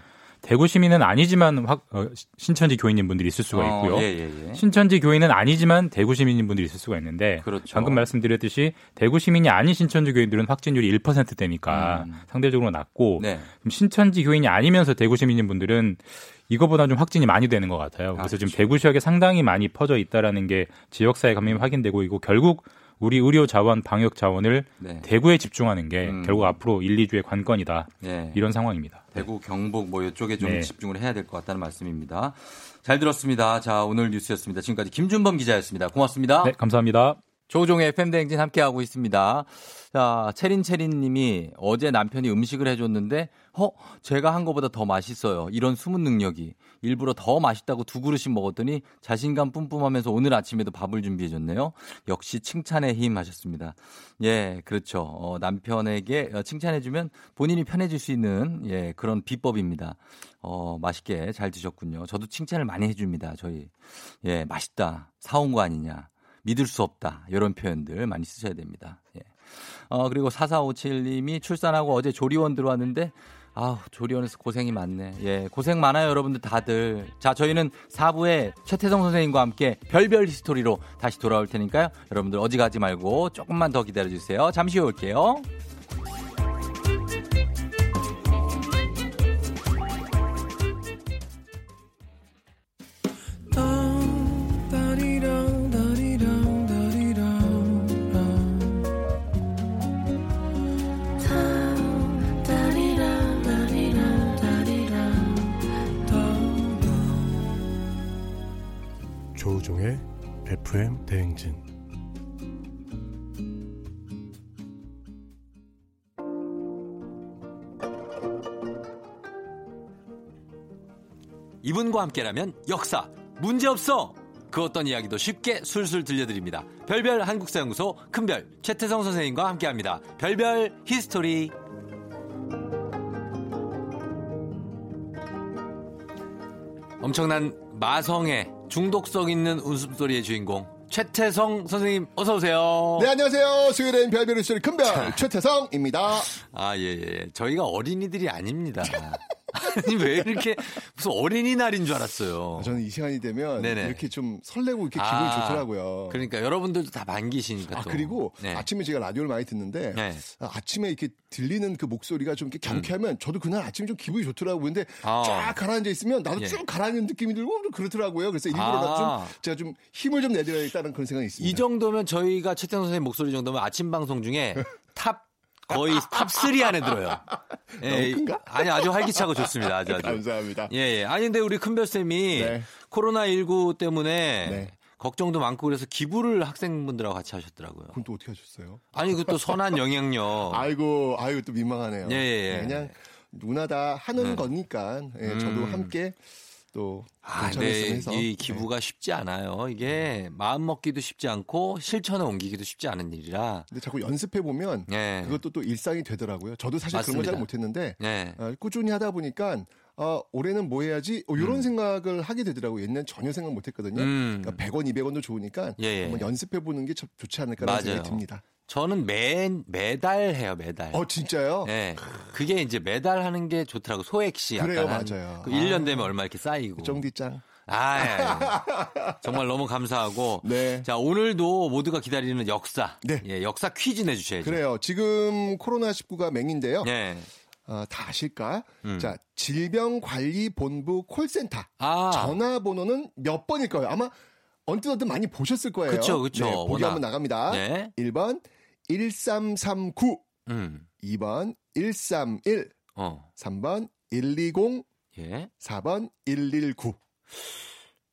Speaker 7: 대구 시민은 아니지만 확, 어, 신천지 교인인 분들이 있을 수가 어, 있고요. 어, 예, 예, 예. 신천지 교인은 아니지만 대구 시민인 분들이 있을 수가 있는데 그렇죠. 방금 말씀드렸듯이 대구 시민이 아닌 신천지 교인들은 확진율이 1%대니까 음. 상대적으로 낮고 네. 신천지 교인이 아니면서 대구 시민인 분들은 이거보다 좀 확진이 많이 되는 것 같아요. 그래서 아, 지금 그렇죠. 대구 지역에 상당히 많이 퍼져 있다라는 게 지역사회 감염이 확인되고 이거 결국 우리 의료 자원, 방역 자원을 네. 대구에 집중하는 게 음. 결국 앞으로 1, 2주의 관건이다. 네. 이런 상황입니다.
Speaker 1: 대구, 경북 뭐 이쪽에 좀 네. 집중을 해야 될 것 같다는 말씀입니다. 잘 들었습니다. 자, 오늘 뉴스였습니다. 지금까지 김준범 기자였습니다. 고맙습니다.
Speaker 7: 네, 감사합니다.
Speaker 1: 조종의 팬대행진 함께하고 있습니다. 자, 체린체린 님이 어제 남편이 음식을 해줬는데, 어, 제가 한 거보다 더 맛있어요. 이런 숨은 능력이. 일부러 더 맛있다고 두 그릇씩 먹었더니 자신감 뿜뿜하면서 오늘 아침에도 밥을 준비해줬네요. 역시 칭찬의 힘 하셨습니다. 예, 그렇죠. 어, 남편에게 어, 칭찬해주면 본인이 편해질 수 있는, 예, 그런 비법입니다. 어, 맛있게 잘 드셨군요. 저도 칭찬을 많이 해줍니다. 저희. 예, 맛있다. 사온 거 아니냐. 믿을 수 없다. 이런 표현들 많이 쓰셔야 됩니다. 예. 어, 그리고 4457님이 출산하고 어제 조리원 들어왔는데 아우, 조리원에서 고생이 많네. 예, 고생 많아요, 여러분들 다들. 자, 저희는 4부에 최태성 선생님과 함께 별별 히스토리로 다시 돌아올 테니까요. 여러분들 어디 가지 말고 조금만 더 기다려 주세요. 잠시 후에 올게요. 이분과 함께라면 역사 문제없어 그 어떤 이야기도 쉽게 술술 들려드립니다. 별별 한국사연구소 큰별 최태성 선생님과 함께합니다. 별별 히스토리 엄청난 마성의 중독성 있는 웃음소리의 주인공 최태성 선생님 어서 오세요.
Speaker 9: 네 안녕하세요. 수요일엔 별별 소리 큰별 최태성입니다.
Speaker 1: 아 예예. 예. 저희가 어린이들이 아닙니다. 아니 왜 이렇게 무슨 어린이날인 줄 알았어요.
Speaker 9: 저는 이 시간이 되면 네네. 이렇게 좀 설레고 이렇게 기분이 아, 좋더라고요.
Speaker 1: 그러니까 여러분들도 다 반기시니까.
Speaker 9: 아 그리고 네. 아침에 제가 라디오를 많이 듣는데 네. 아침에 이렇게 들리는 그 목소리가 좀 이렇게 경쾌하면 음. 저도 그날 아침에 좀 기분이 좋더라고요. 근데 아. 쫙 가라앉아 있으면 나도 예. 쭉 가라앉는 느낌이 들고 좀 그렇더라고요. 그래서 일부러 아. 좀 제가 좀 힘을 좀 내드려야겠다는 그런 생각이 있습니다.
Speaker 1: 이 정도면 저희가 최태성 선생님 목소리 정도면 아침 방송 중에 탑 거의 탑3 안에 들어요.
Speaker 9: 예, 큰가?
Speaker 1: 아니, 아주 활기차고 좋습니다. 아주, 아주.
Speaker 9: 감사합니다.
Speaker 1: 예, 예. 아니, 근데 우리 큰별 쌤이 네. 코로나 19 때문에 네. 걱정도 많고 그래서 기부를 학생분들하고 같이 하셨더라고요.
Speaker 9: 그럼 또 어떻게 하셨어요?
Speaker 1: 아니, 그것도 선한 영향력.
Speaker 9: 아이고, 아이고, 또 민망하네요.
Speaker 1: 예, 예.
Speaker 9: 네, 그냥 누구나 다 하는 네. 거니까 예, 저도 음. 함께 또 아, 네,
Speaker 1: 이 기부가 네. 쉽지 않아요. 이게 마음 먹기도 쉽지 않고 실천에 옮기기도 쉽지 않은 일이라.
Speaker 9: 근데 자꾸 연습해 보면 네. 그것도 또 일상이 되더라고요. 저도 사실 맞습니다. 그런 걸 잘 못했는데 네. 어, 꾸준히 하다 보니까 어, 올해는 뭐 해야지? 어, 이런 음. 생각을 하게 되더라고요. 옛날 전혀 생각 못 했거든요. 음. 그러니까 100원, 200원도 좋으니까 예, 예. 한번 연습해 보는 게 좋지 않을까라는 생각이 듭니다.
Speaker 1: 저는 매, 매달 해요, 매달.
Speaker 9: 어, 진짜요?
Speaker 1: 네. 그게 이제 매달 하는 게 좋더라고. 소액시 약간.
Speaker 9: 그래요, 맞아요.
Speaker 1: 그 1년 되면 얼마 이렇게 쌓이고.
Speaker 9: 정디짱.
Speaker 1: 아, 예, 예. 정말 너무 감사하고. 네. 자, 오늘도 모두가 기다리는 역사. 네. 예, 역사 퀴즈 내주셔야죠.
Speaker 9: 그래요. 지금 코로나19가 맹인데요. 네. 어, 다 아실까? 음. 자, 질병관리본부 콜센터. 아. 전화번호는 몇 번일까요? 아마 언뜻 언뜻 많이 보셨을 거예요.
Speaker 1: 그렇죠, 그렇죠. 네,
Speaker 9: 보기 한번 나갑니다. 네. 1번 1339, 음. 2번 131, 어. 3번 120, 예. 4번 119.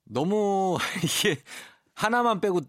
Speaker 1: 너무 이게 하나만 빼고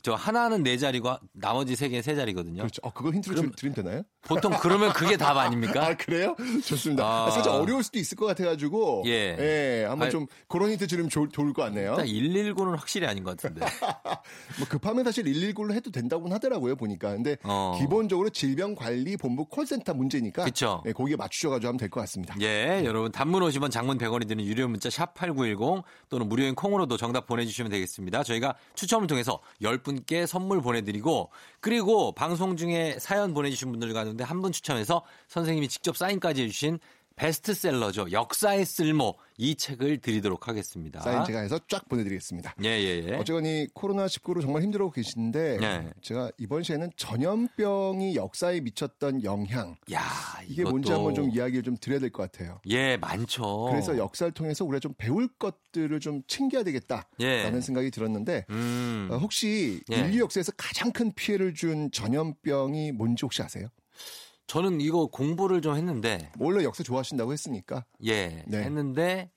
Speaker 1: 저 하나는 네 자리고 나머지 세 개는 세 자리거든요.
Speaker 9: 그렇죠. 어, 그걸 힌트로 그럼, 드리면 되나요?
Speaker 1: 보통 그러면 그게 답 아닙니까?
Speaker 9: 아, 그래요? 좋습니다. 아, 살짝 어려울 수도 있을 것 같아가지고. 예. 예. 한번 좀 그런 힌트 주면 좋, 좋을 것 같네요.
Speaker 1: 일단 119는 확실히 아닌 것 같은데.
Speaker 9: 뭐 급하면 사실 119로 해도 된다고는 하더라고요, 보니까. 근데 어. 기본적으로 질병관리본부 콜센터 문제니까. 그쵸. 예, 거기에 맞추셔가지고 하면 될 것 같습니다.
Speaker 1: 예. 여러분, 단문 50원, 장문 100원이 드는 유료 문자 샵8910 또는 무료인 콩으로도 정답 보내주시면 되겠습니다. 저희가 추첨을 통해서 10 분께 선물 보내드리고 그리고 방송 중에 사연 보내주신 분들 가운데 한 분 추첨해서 선생님이 직접 사인까지 해주신 베스트셀러죠. 역사의 쓸모 이 책을 드리도록 하겠습니다.
Speaker 9: 사인 제가 해서 쫙 보내드리겠습니다.
Speaker 1: 예, 예, 예.
Speaker 9: 어쨌거니 코로나 19로 정말 힘들어하고 계신데 예. 제가 이번 시에는 전염병이 역사에 미쳤던 영향. 야, 이게 이것도... 뭔지 한번 좀 이야기를 좀 드려야 될 것 같아요.
Speaker 1: 예, 많죠.
Speaker 9: 그래서 역사를 통해서 우리가 좀 배울 것들을 좀 챙겨야 되겠다라는 예. 생각이 들었는데 음. 어, 혹시 예. 인류 역사에서 가장 큰 피해를 준 전염병이 뭔지 혹시 아세요?
Speaker 1: 저는 이거 공부를 좀 했는데
Speaker 9: 원래 역사 좋아하신다고 했으니까
Speaker 1: 예 네. 했는데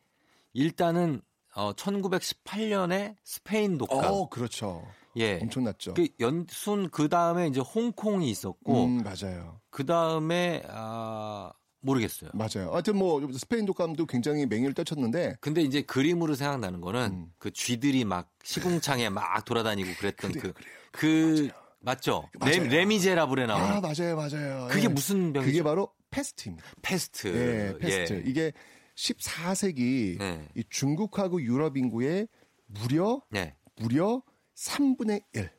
Speaker 1: 일단은 어 1918년에 스페인 독감.
Speaker 9: 어 그렇죠. 예 엄청났죠.
Speaker 1: 그 연순 그 다음에 이제 홍콩이 있었고
Speaker 9: 음, 맞아요.
Speaker 1: 그 다음에 아 모르겠어요.
Speaker 9: 맞아요. 하여튼 뭐 스페인 독감도 굉장히 맹위를 떨쳤는데
Speaker 1: 근데 이제 그림으로 생각나는 거는 음. 그 쥐들이 막 시궁창에 막 돌아다니고 그랬던 그래요, 그, 그 맞죠? 레, 레미제라블에 나오는.
Speaker 9: 아, 맞아요, 맞아요.
Speaker 1: 그게 네. 무슨 병이죠?
Speaker 9: 그게 바로 페스트입니다.
Speaker 1: 페스트.
Speaker 9: 네, 페스트. 예. 이게 14세기 네. 이 중국하고 유럽 인구의 무려 네. 무려 3분의 1.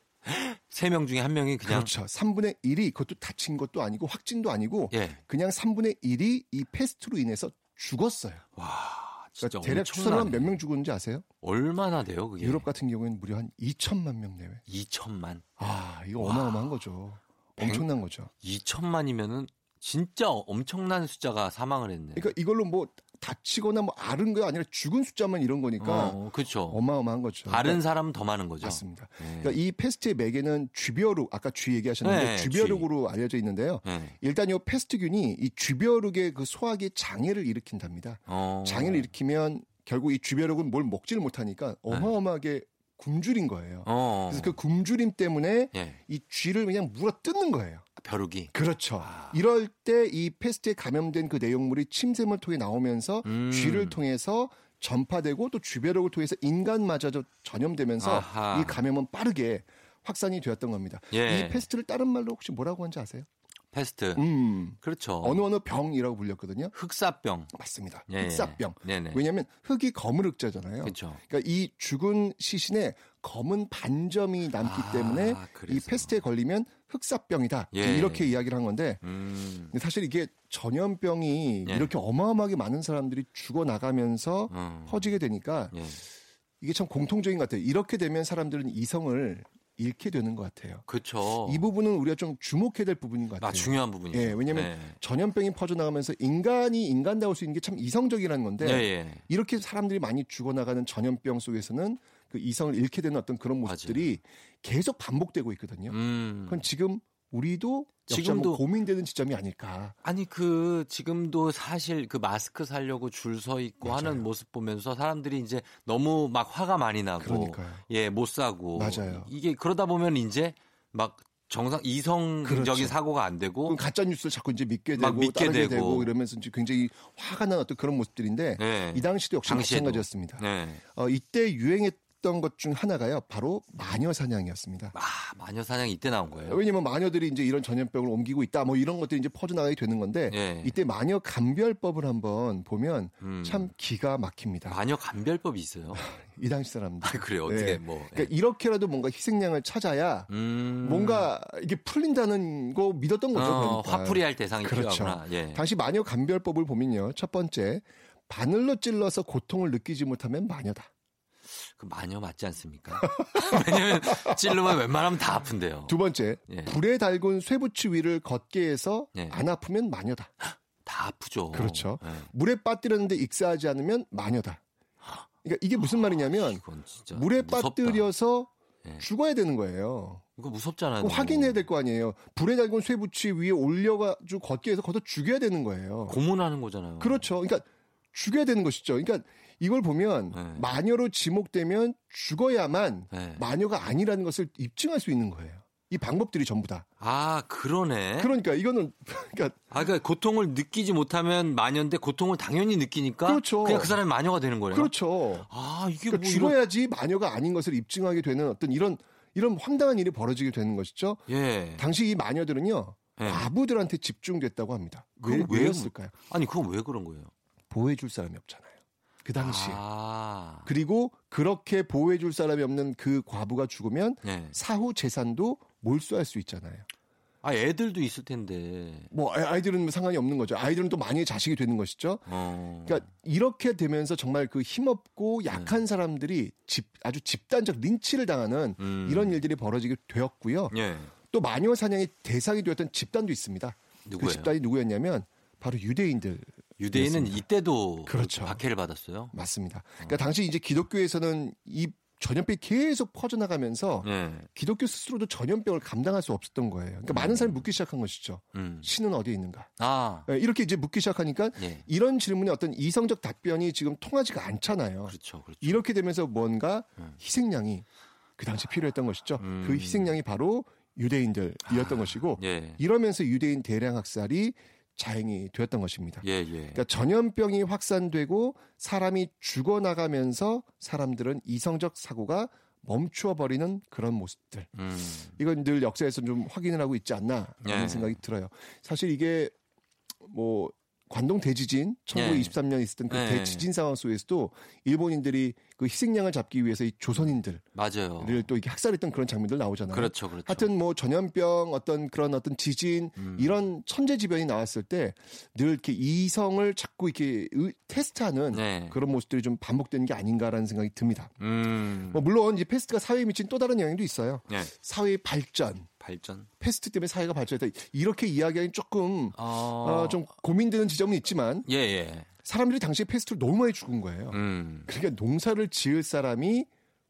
Speaker 1: 3명 중에 한 명이 그냥
Speaker 9: 그렇죠. 3분의 1이 그것도 다친 것도 아니고 확진도 아니고 예. 그냥 3분의 1이 이 패스트로 인해서 죽었어요.
Speaker 1: 와.
Speaker 9: 그러니까 대략 추산으로 몇명 죽었는지 아세요?
Speaker 1: 얼마나 돼요, 그게?
Speaker 9: 유럽 같은 경우에는 무려 한 2천만 명 내외.
Speaker 1: 2천만.
Speaker 9: 아, 이거 와. 어마어마한 거죠. 엄청난 거죠.
Speaker 1: 2천만이면은 진짜 엄청난 숫자가 사망을 했네.
Speaker 9: 그러니까 이걸로 뭐 다치거나 뭐 앓은 거 아니라 죽은 숫자만 이런 거니까 어,
Speaker 1: 그렇죠.
Speaker 9: 어마어마한 거죠.
Speaker 1: 다른 그러니까, 사람은 더 많은 거죠.
Speaker 9: 맞습니다. 네. 그러니까 이 페스트의 매개는 쥐벼룩 아까 쥐 얘기하셨는데 네, 쥐벼룩으로 쥐. 알려져 있는데요. 네. 일단 이 페스트균이 이 쥐벼룩의 그 소화기 장애를 일으킨답니다. 어. 장애를 일으키면 결국 이 쥐벼룩은 뭘 먹지를 못하니까 어마어마하게 굶주린 거예요. 어. 그래서 그 굶주림 때문에 예. 이 쥐를 그냥 물어 뜯는 거예요.
Speaker 1: 벼룩이.
Speaker 9: 그렇죠. 아. 이럴 때 이 페스트에 감염된 그 내용물이 침샘을 통해 나오면서 음. 쥐를 통해서 전파되고 또 쥐벼룩을 통해서 인간마저도 전염되면서 아하. 이 감염은 빠르게 확산이 되었던 겁니다. 예. 이 페스트를 다른 말로 혹시 뭐라고 하는지 아세요?
Speaker 1: 페스트.
Speaker 9: 음.
Speaker 1: 그렇죠.
Speaker 9: 어느 어느 병이라고 불렸거든요.
Speaker 1: 흑사병.
Speaker 9: 맞습니다. 예, 예. 흑사병. 예. 왜냐하면 흑이 검은 흑자잖아요. 그렇죠. 그러니까 이 죽은 시신에 검은 반점이 남기 아, 때문에 그래서. 이 페스트에 걸리면 흑사병이다. 예. 이렇게 이야기를 한 건데 음. 사실 이게 전염병이 예. 이렇게 어마어마하게 많은 사람들이 죽어 나가면서 음. 퍼지게 되니까 예. 이게 참 공통적인 것 같아요. 이렇게 되면 사람들은 이성을 잃게 되는 것 같아요.
Speaker 1: 그렇죠.
Speaker 9: 이 부분은 우리가 좀 주목해야 될 부분인 것 같아요. 아,
Speaker 1: 중요한 부분이죠.
Speaker 9: 예, 왜냐하면 네. 전염병이 퍼져나가면서 인간이 인간다울 수 있는 게 참 이성적이라는 건데 네, 예. 이렇게 사람들이 많이 죽어나가는 전염병 속에서는 그 이성을 잃게 되는 어떤 그런 모습들이 맞아요. 계속 반복되고 있거든요. 음. 그건 지금 우리도 지금도 고민되는 지점이 아닐까.
Speaker 1: 아니 그 지금도 사실 그 마스크 살려고 줄 서 있고 맞아요. 하는 모습 보면서 사람들이 이제 너무 막 화가 많이 나고 예, 못 사고
Speaker 9: 맞아요.
Speaker 1: 이게 그러다 보면 이제 막 정상 이성적인 그렇죠. 사고가 안 되고
Speaker 9: 가짜 뉴스를 자꾸 이제 믿게 되고 믿게 되고. 되고. 이러면서 이제 굉장히 화가 난 어떤 그런 모습들인데 네. 이 당시도 역시 당시에도. 마찬가지였습니다. 네. 어, 이때 유행했 했던 것 중 하나가요. 바로 마녀 사냥이었습니다.
Speaker 1: 아, 마녀 사냥 이때 나온 거예요?
Speaker 9: 왜냐면 마녀들이 이제 이런 전염병을 옮기고 있다. 뭐 이런 것들이 이제 퍼져나가게 되는 건데 예. 이때 마녀 감별법을 한번 보면 음. 참 기가 막힙니다.
Speaker 1: 마녀 감별법이 있어요?
Speaker 9: 이 당시 사람들.
Speaker 1: 아, 그래요? 어떻게 네. 뭐.
Speaker 9: 그러니까 이렇게라도 뭔가 희생양을 찾아야 음. 뭔가 이게 풀린다는 거 믿었던 거죠. 어,
Speaker 1: 그러니까. 화풀이 할 대상이 그렇죠. 필요하구나.
Speaker 9: 예. 당시 마녀 감별법을 보면요. 첫 번째 바늘로 찔러서 고통을 느끼지 못하면 마녀다.
Speaker 1: 그 마녀 맞지 않습니까? 왜냐면 찔르면 웬만하면 다 아픈데요.
Speaker 9: 두 번째, 예. 불에 달군 쇠붙이 위를 걷게 해서 예. 안 아프면 마녀다.
Speaker 1: 다 아프죠.
Speaker 9: 그렇죠. 예. 물에 빠뜨렸는데 익사하지 않으면 마녀다. 그러니까 이게 무슨 말이냐면 아, 물에 무섭다. 빠뜨려서 예. 죽어야 되는 거예요.
Speaker 1: 이거 무섭잖아요.
Speaker 9: 확인해야 될 거 아니에요. 불에 달군 쇠붙이 위에 올려가지고 걷게 해서 걷어 죽여야 되는 거예요.
Speaker 1: 고문하는 거잖아요.
Speaker 9: 그렇죠. 그러니까 죽여야 되는 것이죠. 그러니까 이걸 보면 네. 마녀로 지목되면 죽어야만 네. 마녀가 아니라는 것을 입증할 수 있는 거예요. 이 방법들이 전부 다.
Speaker 1: 아, 그러네.
Speaker 9: 그러니까 이거는 그러니까
Speaker 1: 아, 그러니까 고통을 느끼지 못하면 마녀인데 고통을 당연히 느끼니까 그렇죠. 그냥 그 사람이 마녀가 되는 거예요.
Speaker 9: 그렇죠.
Speaker 1: 아, 이게
Speaker 9: 그러니까 뭐 죽어야지 이런... 마녀가 아닌 것을 입증하게 되는 어떤 이런 이런 황당한 일이 벌어지게 되는 것이죠. 예. 당시 이 마녀들은요. 예. 과부들한테 집중됐다고 합니다. 왜, 왜였을까요?
Speaker 1: 아니, 그건 왜 그런 거예요?
Speaker 9: 보호해줄 사람이 없잖아요. 그 당시에. 아. 그리고 그렇게 보호해 줄 사람이 없는 그 과부가 죽으면 네. 사후 재산도 몰수할 수 있잖아요.
Speaker 1: 아, 애들도 있을 텐데.
Speaker 9: 뭐, 아이들은 뭐 상관이 없는 거죠. 아이들은 또 많이 자식이 되는 것이죠. 어. 그러니까 이렇게 되면서 정말 그 힘없고 약한 네. 사람들이 집, 아주 집단적 린치를 당하는 음. 이런 일들이 벌어지게 되었고요. 네. 또 마녀 사냥의 대상이 되었던 집단도 있습니다. 그 누구예요? 그 집단이 누구였냐면 바로 유대인들
Speaker 1: 유대인은 이때도 그렇죠. 박해를 받았어요.
Speaker 9: 맞습니다. 그러니까 당시 이제 기독교에서는 이 전염병이 계속 퍼져나가면서 네. 기독교 스스로도 전염병을 감당할 수 없었던 거예요. 그러니까 음. 많은 사람이 묻기 시작한 것이죠. 음. 신은 어디에 있는가? 아. 네, 이렇게 이제 묻기 시작하니까 네. 이런 질문에 어떤 이성적 답변이 지금 통하지가 않잖아요.
Speaker 1: 그렇죠, 그렇죠.
Speaker 9: 이렇게 되면서 뭔가 음. 희생양이 그 당시 필요했던 것이죠. 음. 그 희생양이 바로 유대인들이었던 아. 것이고 예. 이러면서 유대인 대량 학살이 자행이 되었던 것입니다. 예, 예. 그러니까 전염병이 확산되고 사람이 죽어나가면서 사람들은 이성적 사고가 멈추어 버리는 그런 모습들. 음. 이건 늘 역사에서 좀 확인을 하고 있지 않나 라는 예. 생각이 들어요. 사실 이게 뭐 관동 대지진 1923년 있었던 그 네. 대지진 상황 속에서도 일본인들이 그 희생양을 잡기 위해서 이 조선인들
Speaker 1: 맞아요.
Speaker 9: 또 이렇게 학살했던 그런 장면들 나오잖아요.
Speaker 1: 그렇죠, 그렇죠.
Speaker 9: 하여튼 뭐 전염병 어떤 그런 어떤 지진 음. 이런 천재지변이 나왔을 때 늘 이렇게 이성을 자꾸 이렇게 테스트하는 네. 그런 모습들이 좀 반복되는 게 아닌가라는 생각이 듭니다. 음. 뭐 물론 이 페스트가 사회에 미친 또 다른 영향도 있어요. 네. 사회의 발전
Speaker 1: 발전.
Speaker 9: 페스트 때문에 사회가 발전했다. 이렇게 이야기하기 조금 어... 어, 좀 고민되는 지점은 있지만 예, 예. 사람들이 당시에 페스트로 너무 많이 죽은 거예요. 음. 그러니까 농사를 지을 사람이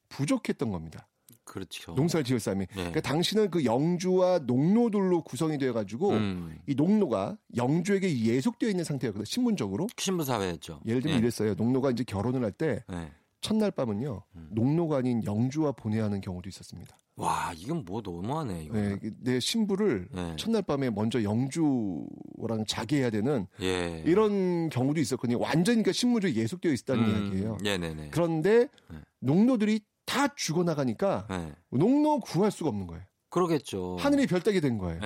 Speaker 9: 부족했던 겁니다.
Speaker 1: 그렇죠.
Speaker 9: 농사를 지을 사람이. 네. 그러니까 당신은 그 영주와 농노들로 구성이 되어 가지고 음. 이 농노가 영주에게 예속되어 있는 상태였거든요. 신분적으로.
Speaker 1: 신분 사회였죠.
Speaker 9: 예를 들면 네. 이랬어요. 농노가 이제 결혼을 할때 네. 첫날 밤은요. 음. 농노가 아닌 영주와 보내야 하는 경우도 있었습니다.
Speaker 1: 와, 이건 뭐 너무하네. 이거. 네,
Speaker 9: 내 신부를 네. 첫날 밤에 먼저 영주랑 자게 해야 되는 예. 이런 경우도 있었거든요. 완전히 그러니까 신무조에 예속되어 있었다는 음, 이야기예요. 네네네. 그런데 네. 농노들이 다 죽어나가니까 네. 농노 구할 수가 없는 거예요.
Speaker 1: 그러겠죠.
Speaker 9: 하늘이 별따게 된 거예요.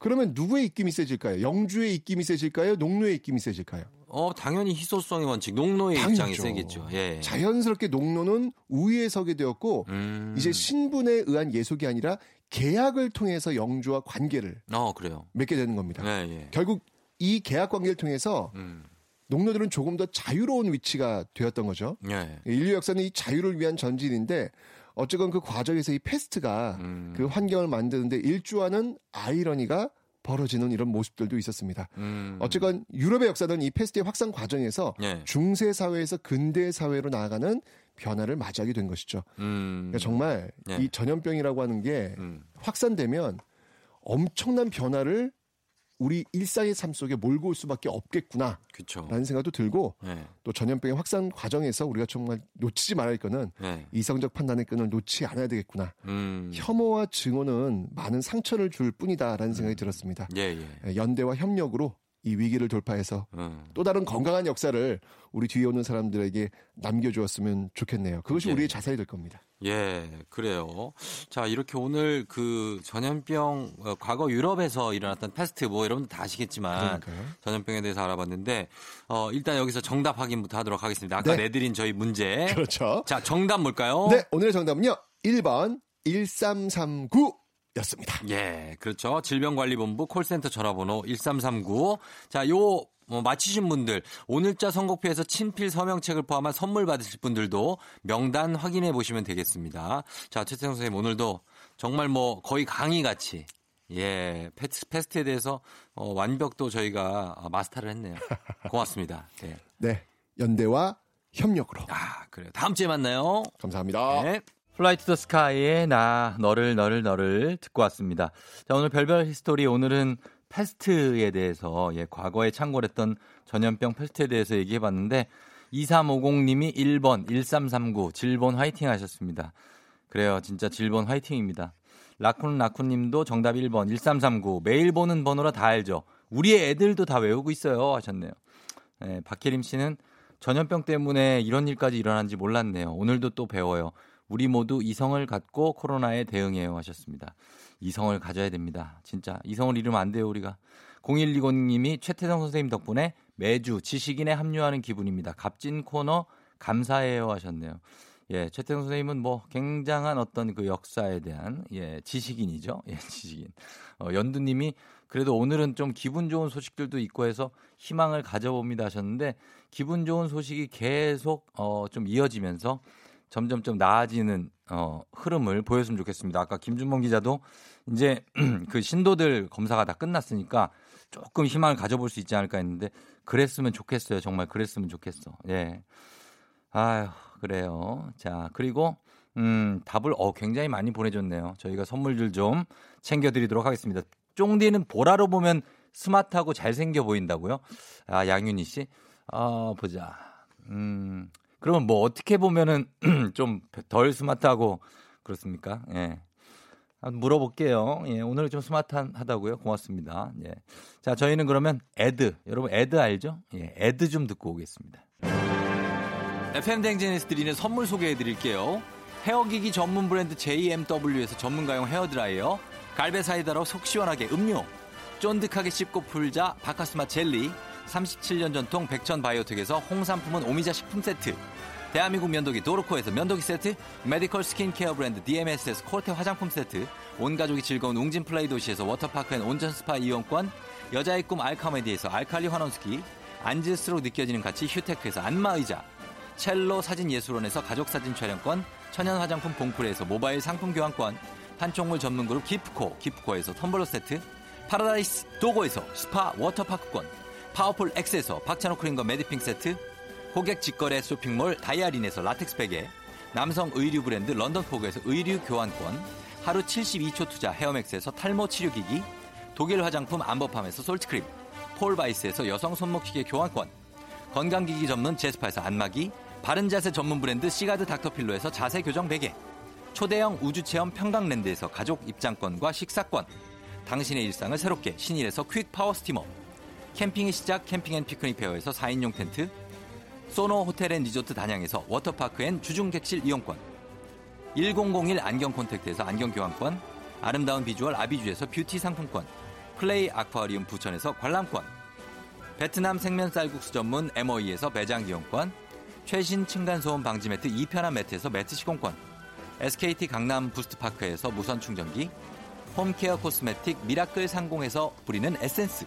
Speaker 9: 네. 그러면 누구의 입김이 세질까요? 영주의 입김이 세질까요? 농노의 입김이 세질까요?
Speaker 1: 어, 당연히 희소성의 원칙, 농노의 당연죠. 입장이 세겠죠. 예.
Speaker 9: 자연스럽게 농노는 우위에 서게 되었고, 음. 이제 신분에 의한 예속이 아니라 계약을 통해서 영주와 관계를 어, 그래요. 맺게 되는 겁니다. 예, 예. 결국 이 계약 관계를 통해서 음. 농노들은 조금 더 자유로운 위치가 되었던 거죠. 예. 인류 역사는 이 자유를 위한 전진인데 어쨌건 그 과정에서 이 페스트가 음. 그 환경을 만드는데 일조하는 아이러니가 벌어지는 이런 모습들도 있었습니다. 음. 어쨌건 유럽의 역사는 이 페스트의 확산 과정에서 예. 중세 사회에서 근대 사회로 나아가는 변화를 맞이하게 된 것이죠. 음. 그러니까 정말 예. 이 전염병이라고 하는 게 음. 확산되면 엄청난 변화를 우리 일상의 삶 속에 몰고 올 수밖에 없겠구나. 그쵸. 라는 생각도 들고 네. 또 전염병의 확산 과정에서 우리가 정말 놓치지 말아야 할 거는 네. 이성적 판단의 끈을 놓지 않아야 되겠구나. 음. 혐오와 증오는 많은 상처를 줄 뿐이다라는 생각이 음. 들었습니다. 예, 예. 연대와 협력으로 이 위기를 돌파해서 음. 또 다른 건강한 역사를 우리 뒤에 오는 사람들에게 남겨주었으면 좋겠네요. 그것이 예. 우리의 자살이 될 겁니다.
Speaker 1: 예, 그래요. 자, 이렇게 오늘 그 전염병, 어, 과거 유럽에서 일어났던 패스트 뭐 여러분들 다 아시겠지만 그러니까요. 전염병에 대해서 알아봤는데, 어, 일단 여기서 정답 확인부터 하도록 하겠습니다. 아까 네. 내드린 저희 문제.
Speaker 9: 그렇죠.
Speaker 1: 자, 정답 뭘까요?
Speaker 9: 네, 오늘의 정답은요. 1번 1339 였습니다.
Speaker 1: 예, 그렇죠. 질병관리본부 콜센터 전화번호 1339. 자, 요뭐 맞히신 분들 오늘자 선곡표에서 친필 서명책을 포함한 선물 받으실 분들도 명단 확인해 보시면 되겠습니다. 자, 최태성 선생님 오늘도 정말 뭐 거의 강의 같이 예, 패스, 패스트에 대해서 어, 완벽도 저희가 마스터를 했네요. 고맙습니다. 네.
Speaker 9: 네. 연대와 협력으로.
Speaker 1: 아, 그래요. 다음 주에 만나요.
Speaker 9: 감사합니다. 네.
Speaker 1: Fly to the Sky의 나 너를 너를 너를 듣고 왔습니다. 자, 오늘 별별 히스토리 오늘은 페스트에 대해서 예, 과거에 창궐했던 전염병 페스트에 대해서 얘기해 봤는데 2350님이 1번, 1339, 질본 화이팅 하셨습니다. 그래요. 진짜 질본 화이팅입니다. 라쿤 라쿤 님도 정답 1번, 1339. 매일 보는 번호라 다 알죠. 우리의 애들도 다 외우고 있어요. 하셨네요. 네, 박혜림 씨는 전염병 때문에 이런 일까지 일어난지 몰랐네요. 오늘도 또 배워요. 우리 모두 이성을 갖고 코로나에 대응해요 하셨습니다. 이성을 가져야 됩니다. 진짜 이성을 잃으면 안 돼요 우리가. 0120님이 최태성 선생님 덕분에 매주 지식인에 합류하는 기분입니다. 값진 코너 감사해요 하셨네요. 예, 최태성 선생님은 뭐 굉장한 어떤 그 역사에 대한 예, 지식인이죠. 예, 지식인. 어, 연두님이 그래도 오늘은 좀 기분 좋은 소식들도 있고 해서 희망을 가져봅니다 하셨는데 기분 좋은 소식이 계속 어, 좀 이어지면서 점점점 나아지는 어, 흐름을 보였으면 좋겠습니다. 아까 김준범 기자도 이제 그 신도들 검사가 다 끝났으니까 조금 희망을 가져볼 수 있지 않을까 했는데 그랬으면 좋겠어요. 정말 그랬으면 좋겠어. 예. 아유, 그래요. 자, 그리고 음, 답을 어 굉장히 많이 보내 줬네요. 저희가 선물들 좀 챙겨 드리도록 하겠습니다. 쫑디는 보라로 보면 스마트하고 잘생겨 보인다고요? 아, 양윤희 씨. 어, 보자. 음. 그러면 뭐 어떻게 보면은 좀 덜 스마트하고 그렇습니까? 예. 물어볼게요. 예, 오늘 좀 스마트하다고요? 고맙습니다. 예. 자, 저희는 그러면 ad. 여러분 ad 알죠? 예, ad 좀 듣고 오겠습니다. FM 대행진에서 드리는 선물 소개해 드릴게요. 헤어기기 전문 브랜드 JMW에서 전문가용 헤어드라이어, 갈배 사이다로 속 시원하게 음료, 쫀득하게 씹고 풀자 박카스맛 젤리, 37년 전통 백천 바이오텍에서 홍삼품은 오미자 식품 세트, 대한민국 면도기 도르코에서 면도기 세트, 메디컬 스킨케어 브랜드 DMS에서 코르테 화장품 세트, 온 가족이 즐거운 웅진 플레이 도시에서 워터파크 and 온천 스파 이용권, 여자의 꿈 알카메디에서 알칼리 환원수기, 앉을수록 느껴지는 가치 휴테크에서 안마의자, 첼로 사진 예술원에서 가족 사진 촬영권, 천연 화장품 봉프레에서 모바일 상품 교환권, 판촉물 전문 그룹 기프코, 기프코에서 텀블러 세트, 파라다이스 도고에서 스파 워터파크권, 파워풀 X에서 박찬호 크림과 매디핑 세트, 고객 직거래 쇼핑몰 다이아린에서 라텍스 베개, 남성 의류 브랜드 런던포그에서 의류 교환권, 하루 72초 투자 헤어맥스에서 탈모 치료기기, 독일 화장품 안버팜에서 솔트크림, 폴바이스에서 여성 손목시계 교환권, 건강기기 전문 제스파에서 안마기, 바른자세 전문 브랜드 시가드 닥터필로에서 자세 교정 베개, 초대형 우주체험 평강랜드에서 가족 입장권과 식사권, 당신의 일상을 새롭게 신일에서 퀵 파워 스티머, 캠핑의 시작 캠핑 앤 피크닉 페어에서 4인용 텐트, 소노 호텔 앤 리조트 단양에서 워터파크 and 주중 객실 이용권, 1001 안경 콘택트에서 안경 교환권, 아름다운 비주얼 아비주에서 뷰티 상품권, 플레이 아쿠아리움 부천에서 관람권, 베트남 생면 쌀국수 전문 MOE에서 매장 이용권, 최신 층간소음 방지 매트 2편한 매트에서 매트 시공권, SKT 강남 부스트파크에서 무선 충전기, 홈케어 코스메틱 미라클 상공에서 뿌리는 에센스,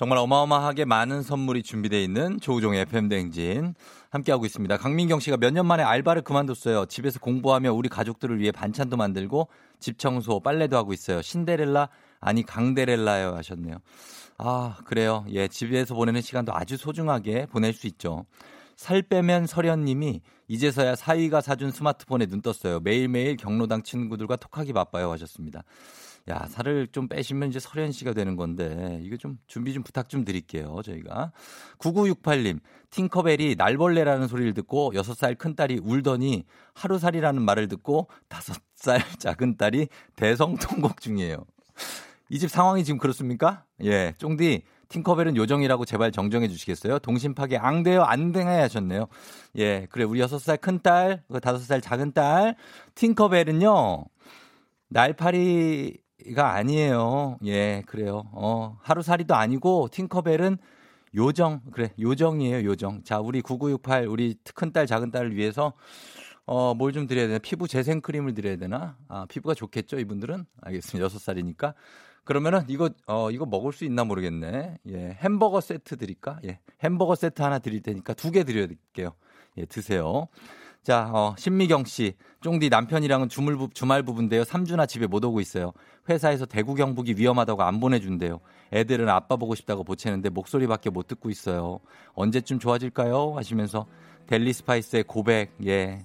Speaker 1: 정말 어마어마하게 많은 선물이 준비되어 있는 조우종의 FM대행진 함께하고 있습니다. 강민경 씨가 몇 년 만에 알바를 그만뒀어요. 집에서 공부하며 우리 가족들을 위해 반찬도 만들고 집 청소, 빨래도 하고 있어요. 신데렐라, 아니 강데렐라요 하셨네요. 아, 그래요. 예, 집에서 보내는 시간도 아주 소중하게 보낼 수 있죠. 살 빼면 서련님이 이제서야 사위가 사준 스마트폰에 눈 떴어요. 매일매일 경로당 친구들과 톡하기 바빠요 하셨습니다. 야, 살을 좀 빼시면 이제 설현 씨가 되는 건데, 이거 좀 준비 좀 부탁 좀 드릴게요, 저희가. 9968님, 팅커벨이 날벌레라는 소리를 듣고 6살 큰 딸이 울더니 하루살이라는 말을 듣고 5살 작은 딸이 대성통곡 중이에요. 이 집 상황이 지금 그렇습니까? 예, 쫑디, 팅커벨은 요정이라고 제발 정정해 주시겠어요? 동심 파괴 앙돼요, 안돼 하셨네요. 예, 그래, 우리 6살 큰 딸, 5살 그 작은 딸, 팅커벨은요, 날파리 가 아니에요. 예, 그래요. 어, 하루살이도 아니고 팅커벨은 요정, 그래, 요정이에요, 요정. 자, 우리 9968, 우리 큰딸, 작은딸을 위해서 어, 뭘 좀 드려야 되나? 피부 재생 크림을 드려야 되나? 아, 피부가 좋겠죠, 이분들은? 알겠습니다. 6살이니까. 그러면은 이거 어 이거 먹을 수 있나 모르겠네. 예. 햄버거 세트 드릴까? 예. 햄버거 세트 하나 드릴 테니까 두 개 드려야 될게요. 예, 드세요. 자, 어, 신미경 씨. 쫑디 남편이랑은 주말, 부, 주말 부부인데요. 3주나 집에 못 오고 있어요. 회사에서 대구 경북이 위험하다고 안 보내준대요. 애들은 아빠 보고 싶다고 보채는데 목소리밖에 못 듣고 있어요. 언제쯤 좋아질까요? 하시면서 델리 스파이스의 고백. 예.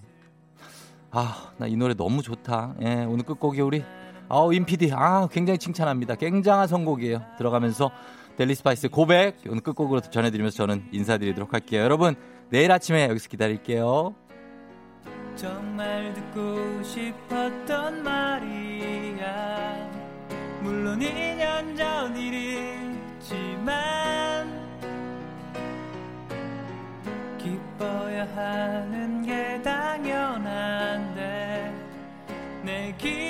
Speaker 1: 아, 나 이 노래 너무 좋다. 예, 오늘 끝곡이 우리 아우 임피디 아 굉장히 칭찬합니다. 굉장한 선곡이에요. 들어가면서 델리 스파이스 고백 오늘 끝곡으로 전해드리면서 저는 인사드리도록 할게요. 여러분 내일 아침에 여기서 기다릴게요. 정말 듣고 싶었던 말이야 물론 2년 전 일이지만 기뻐야 하는 게 당연한데 내 기.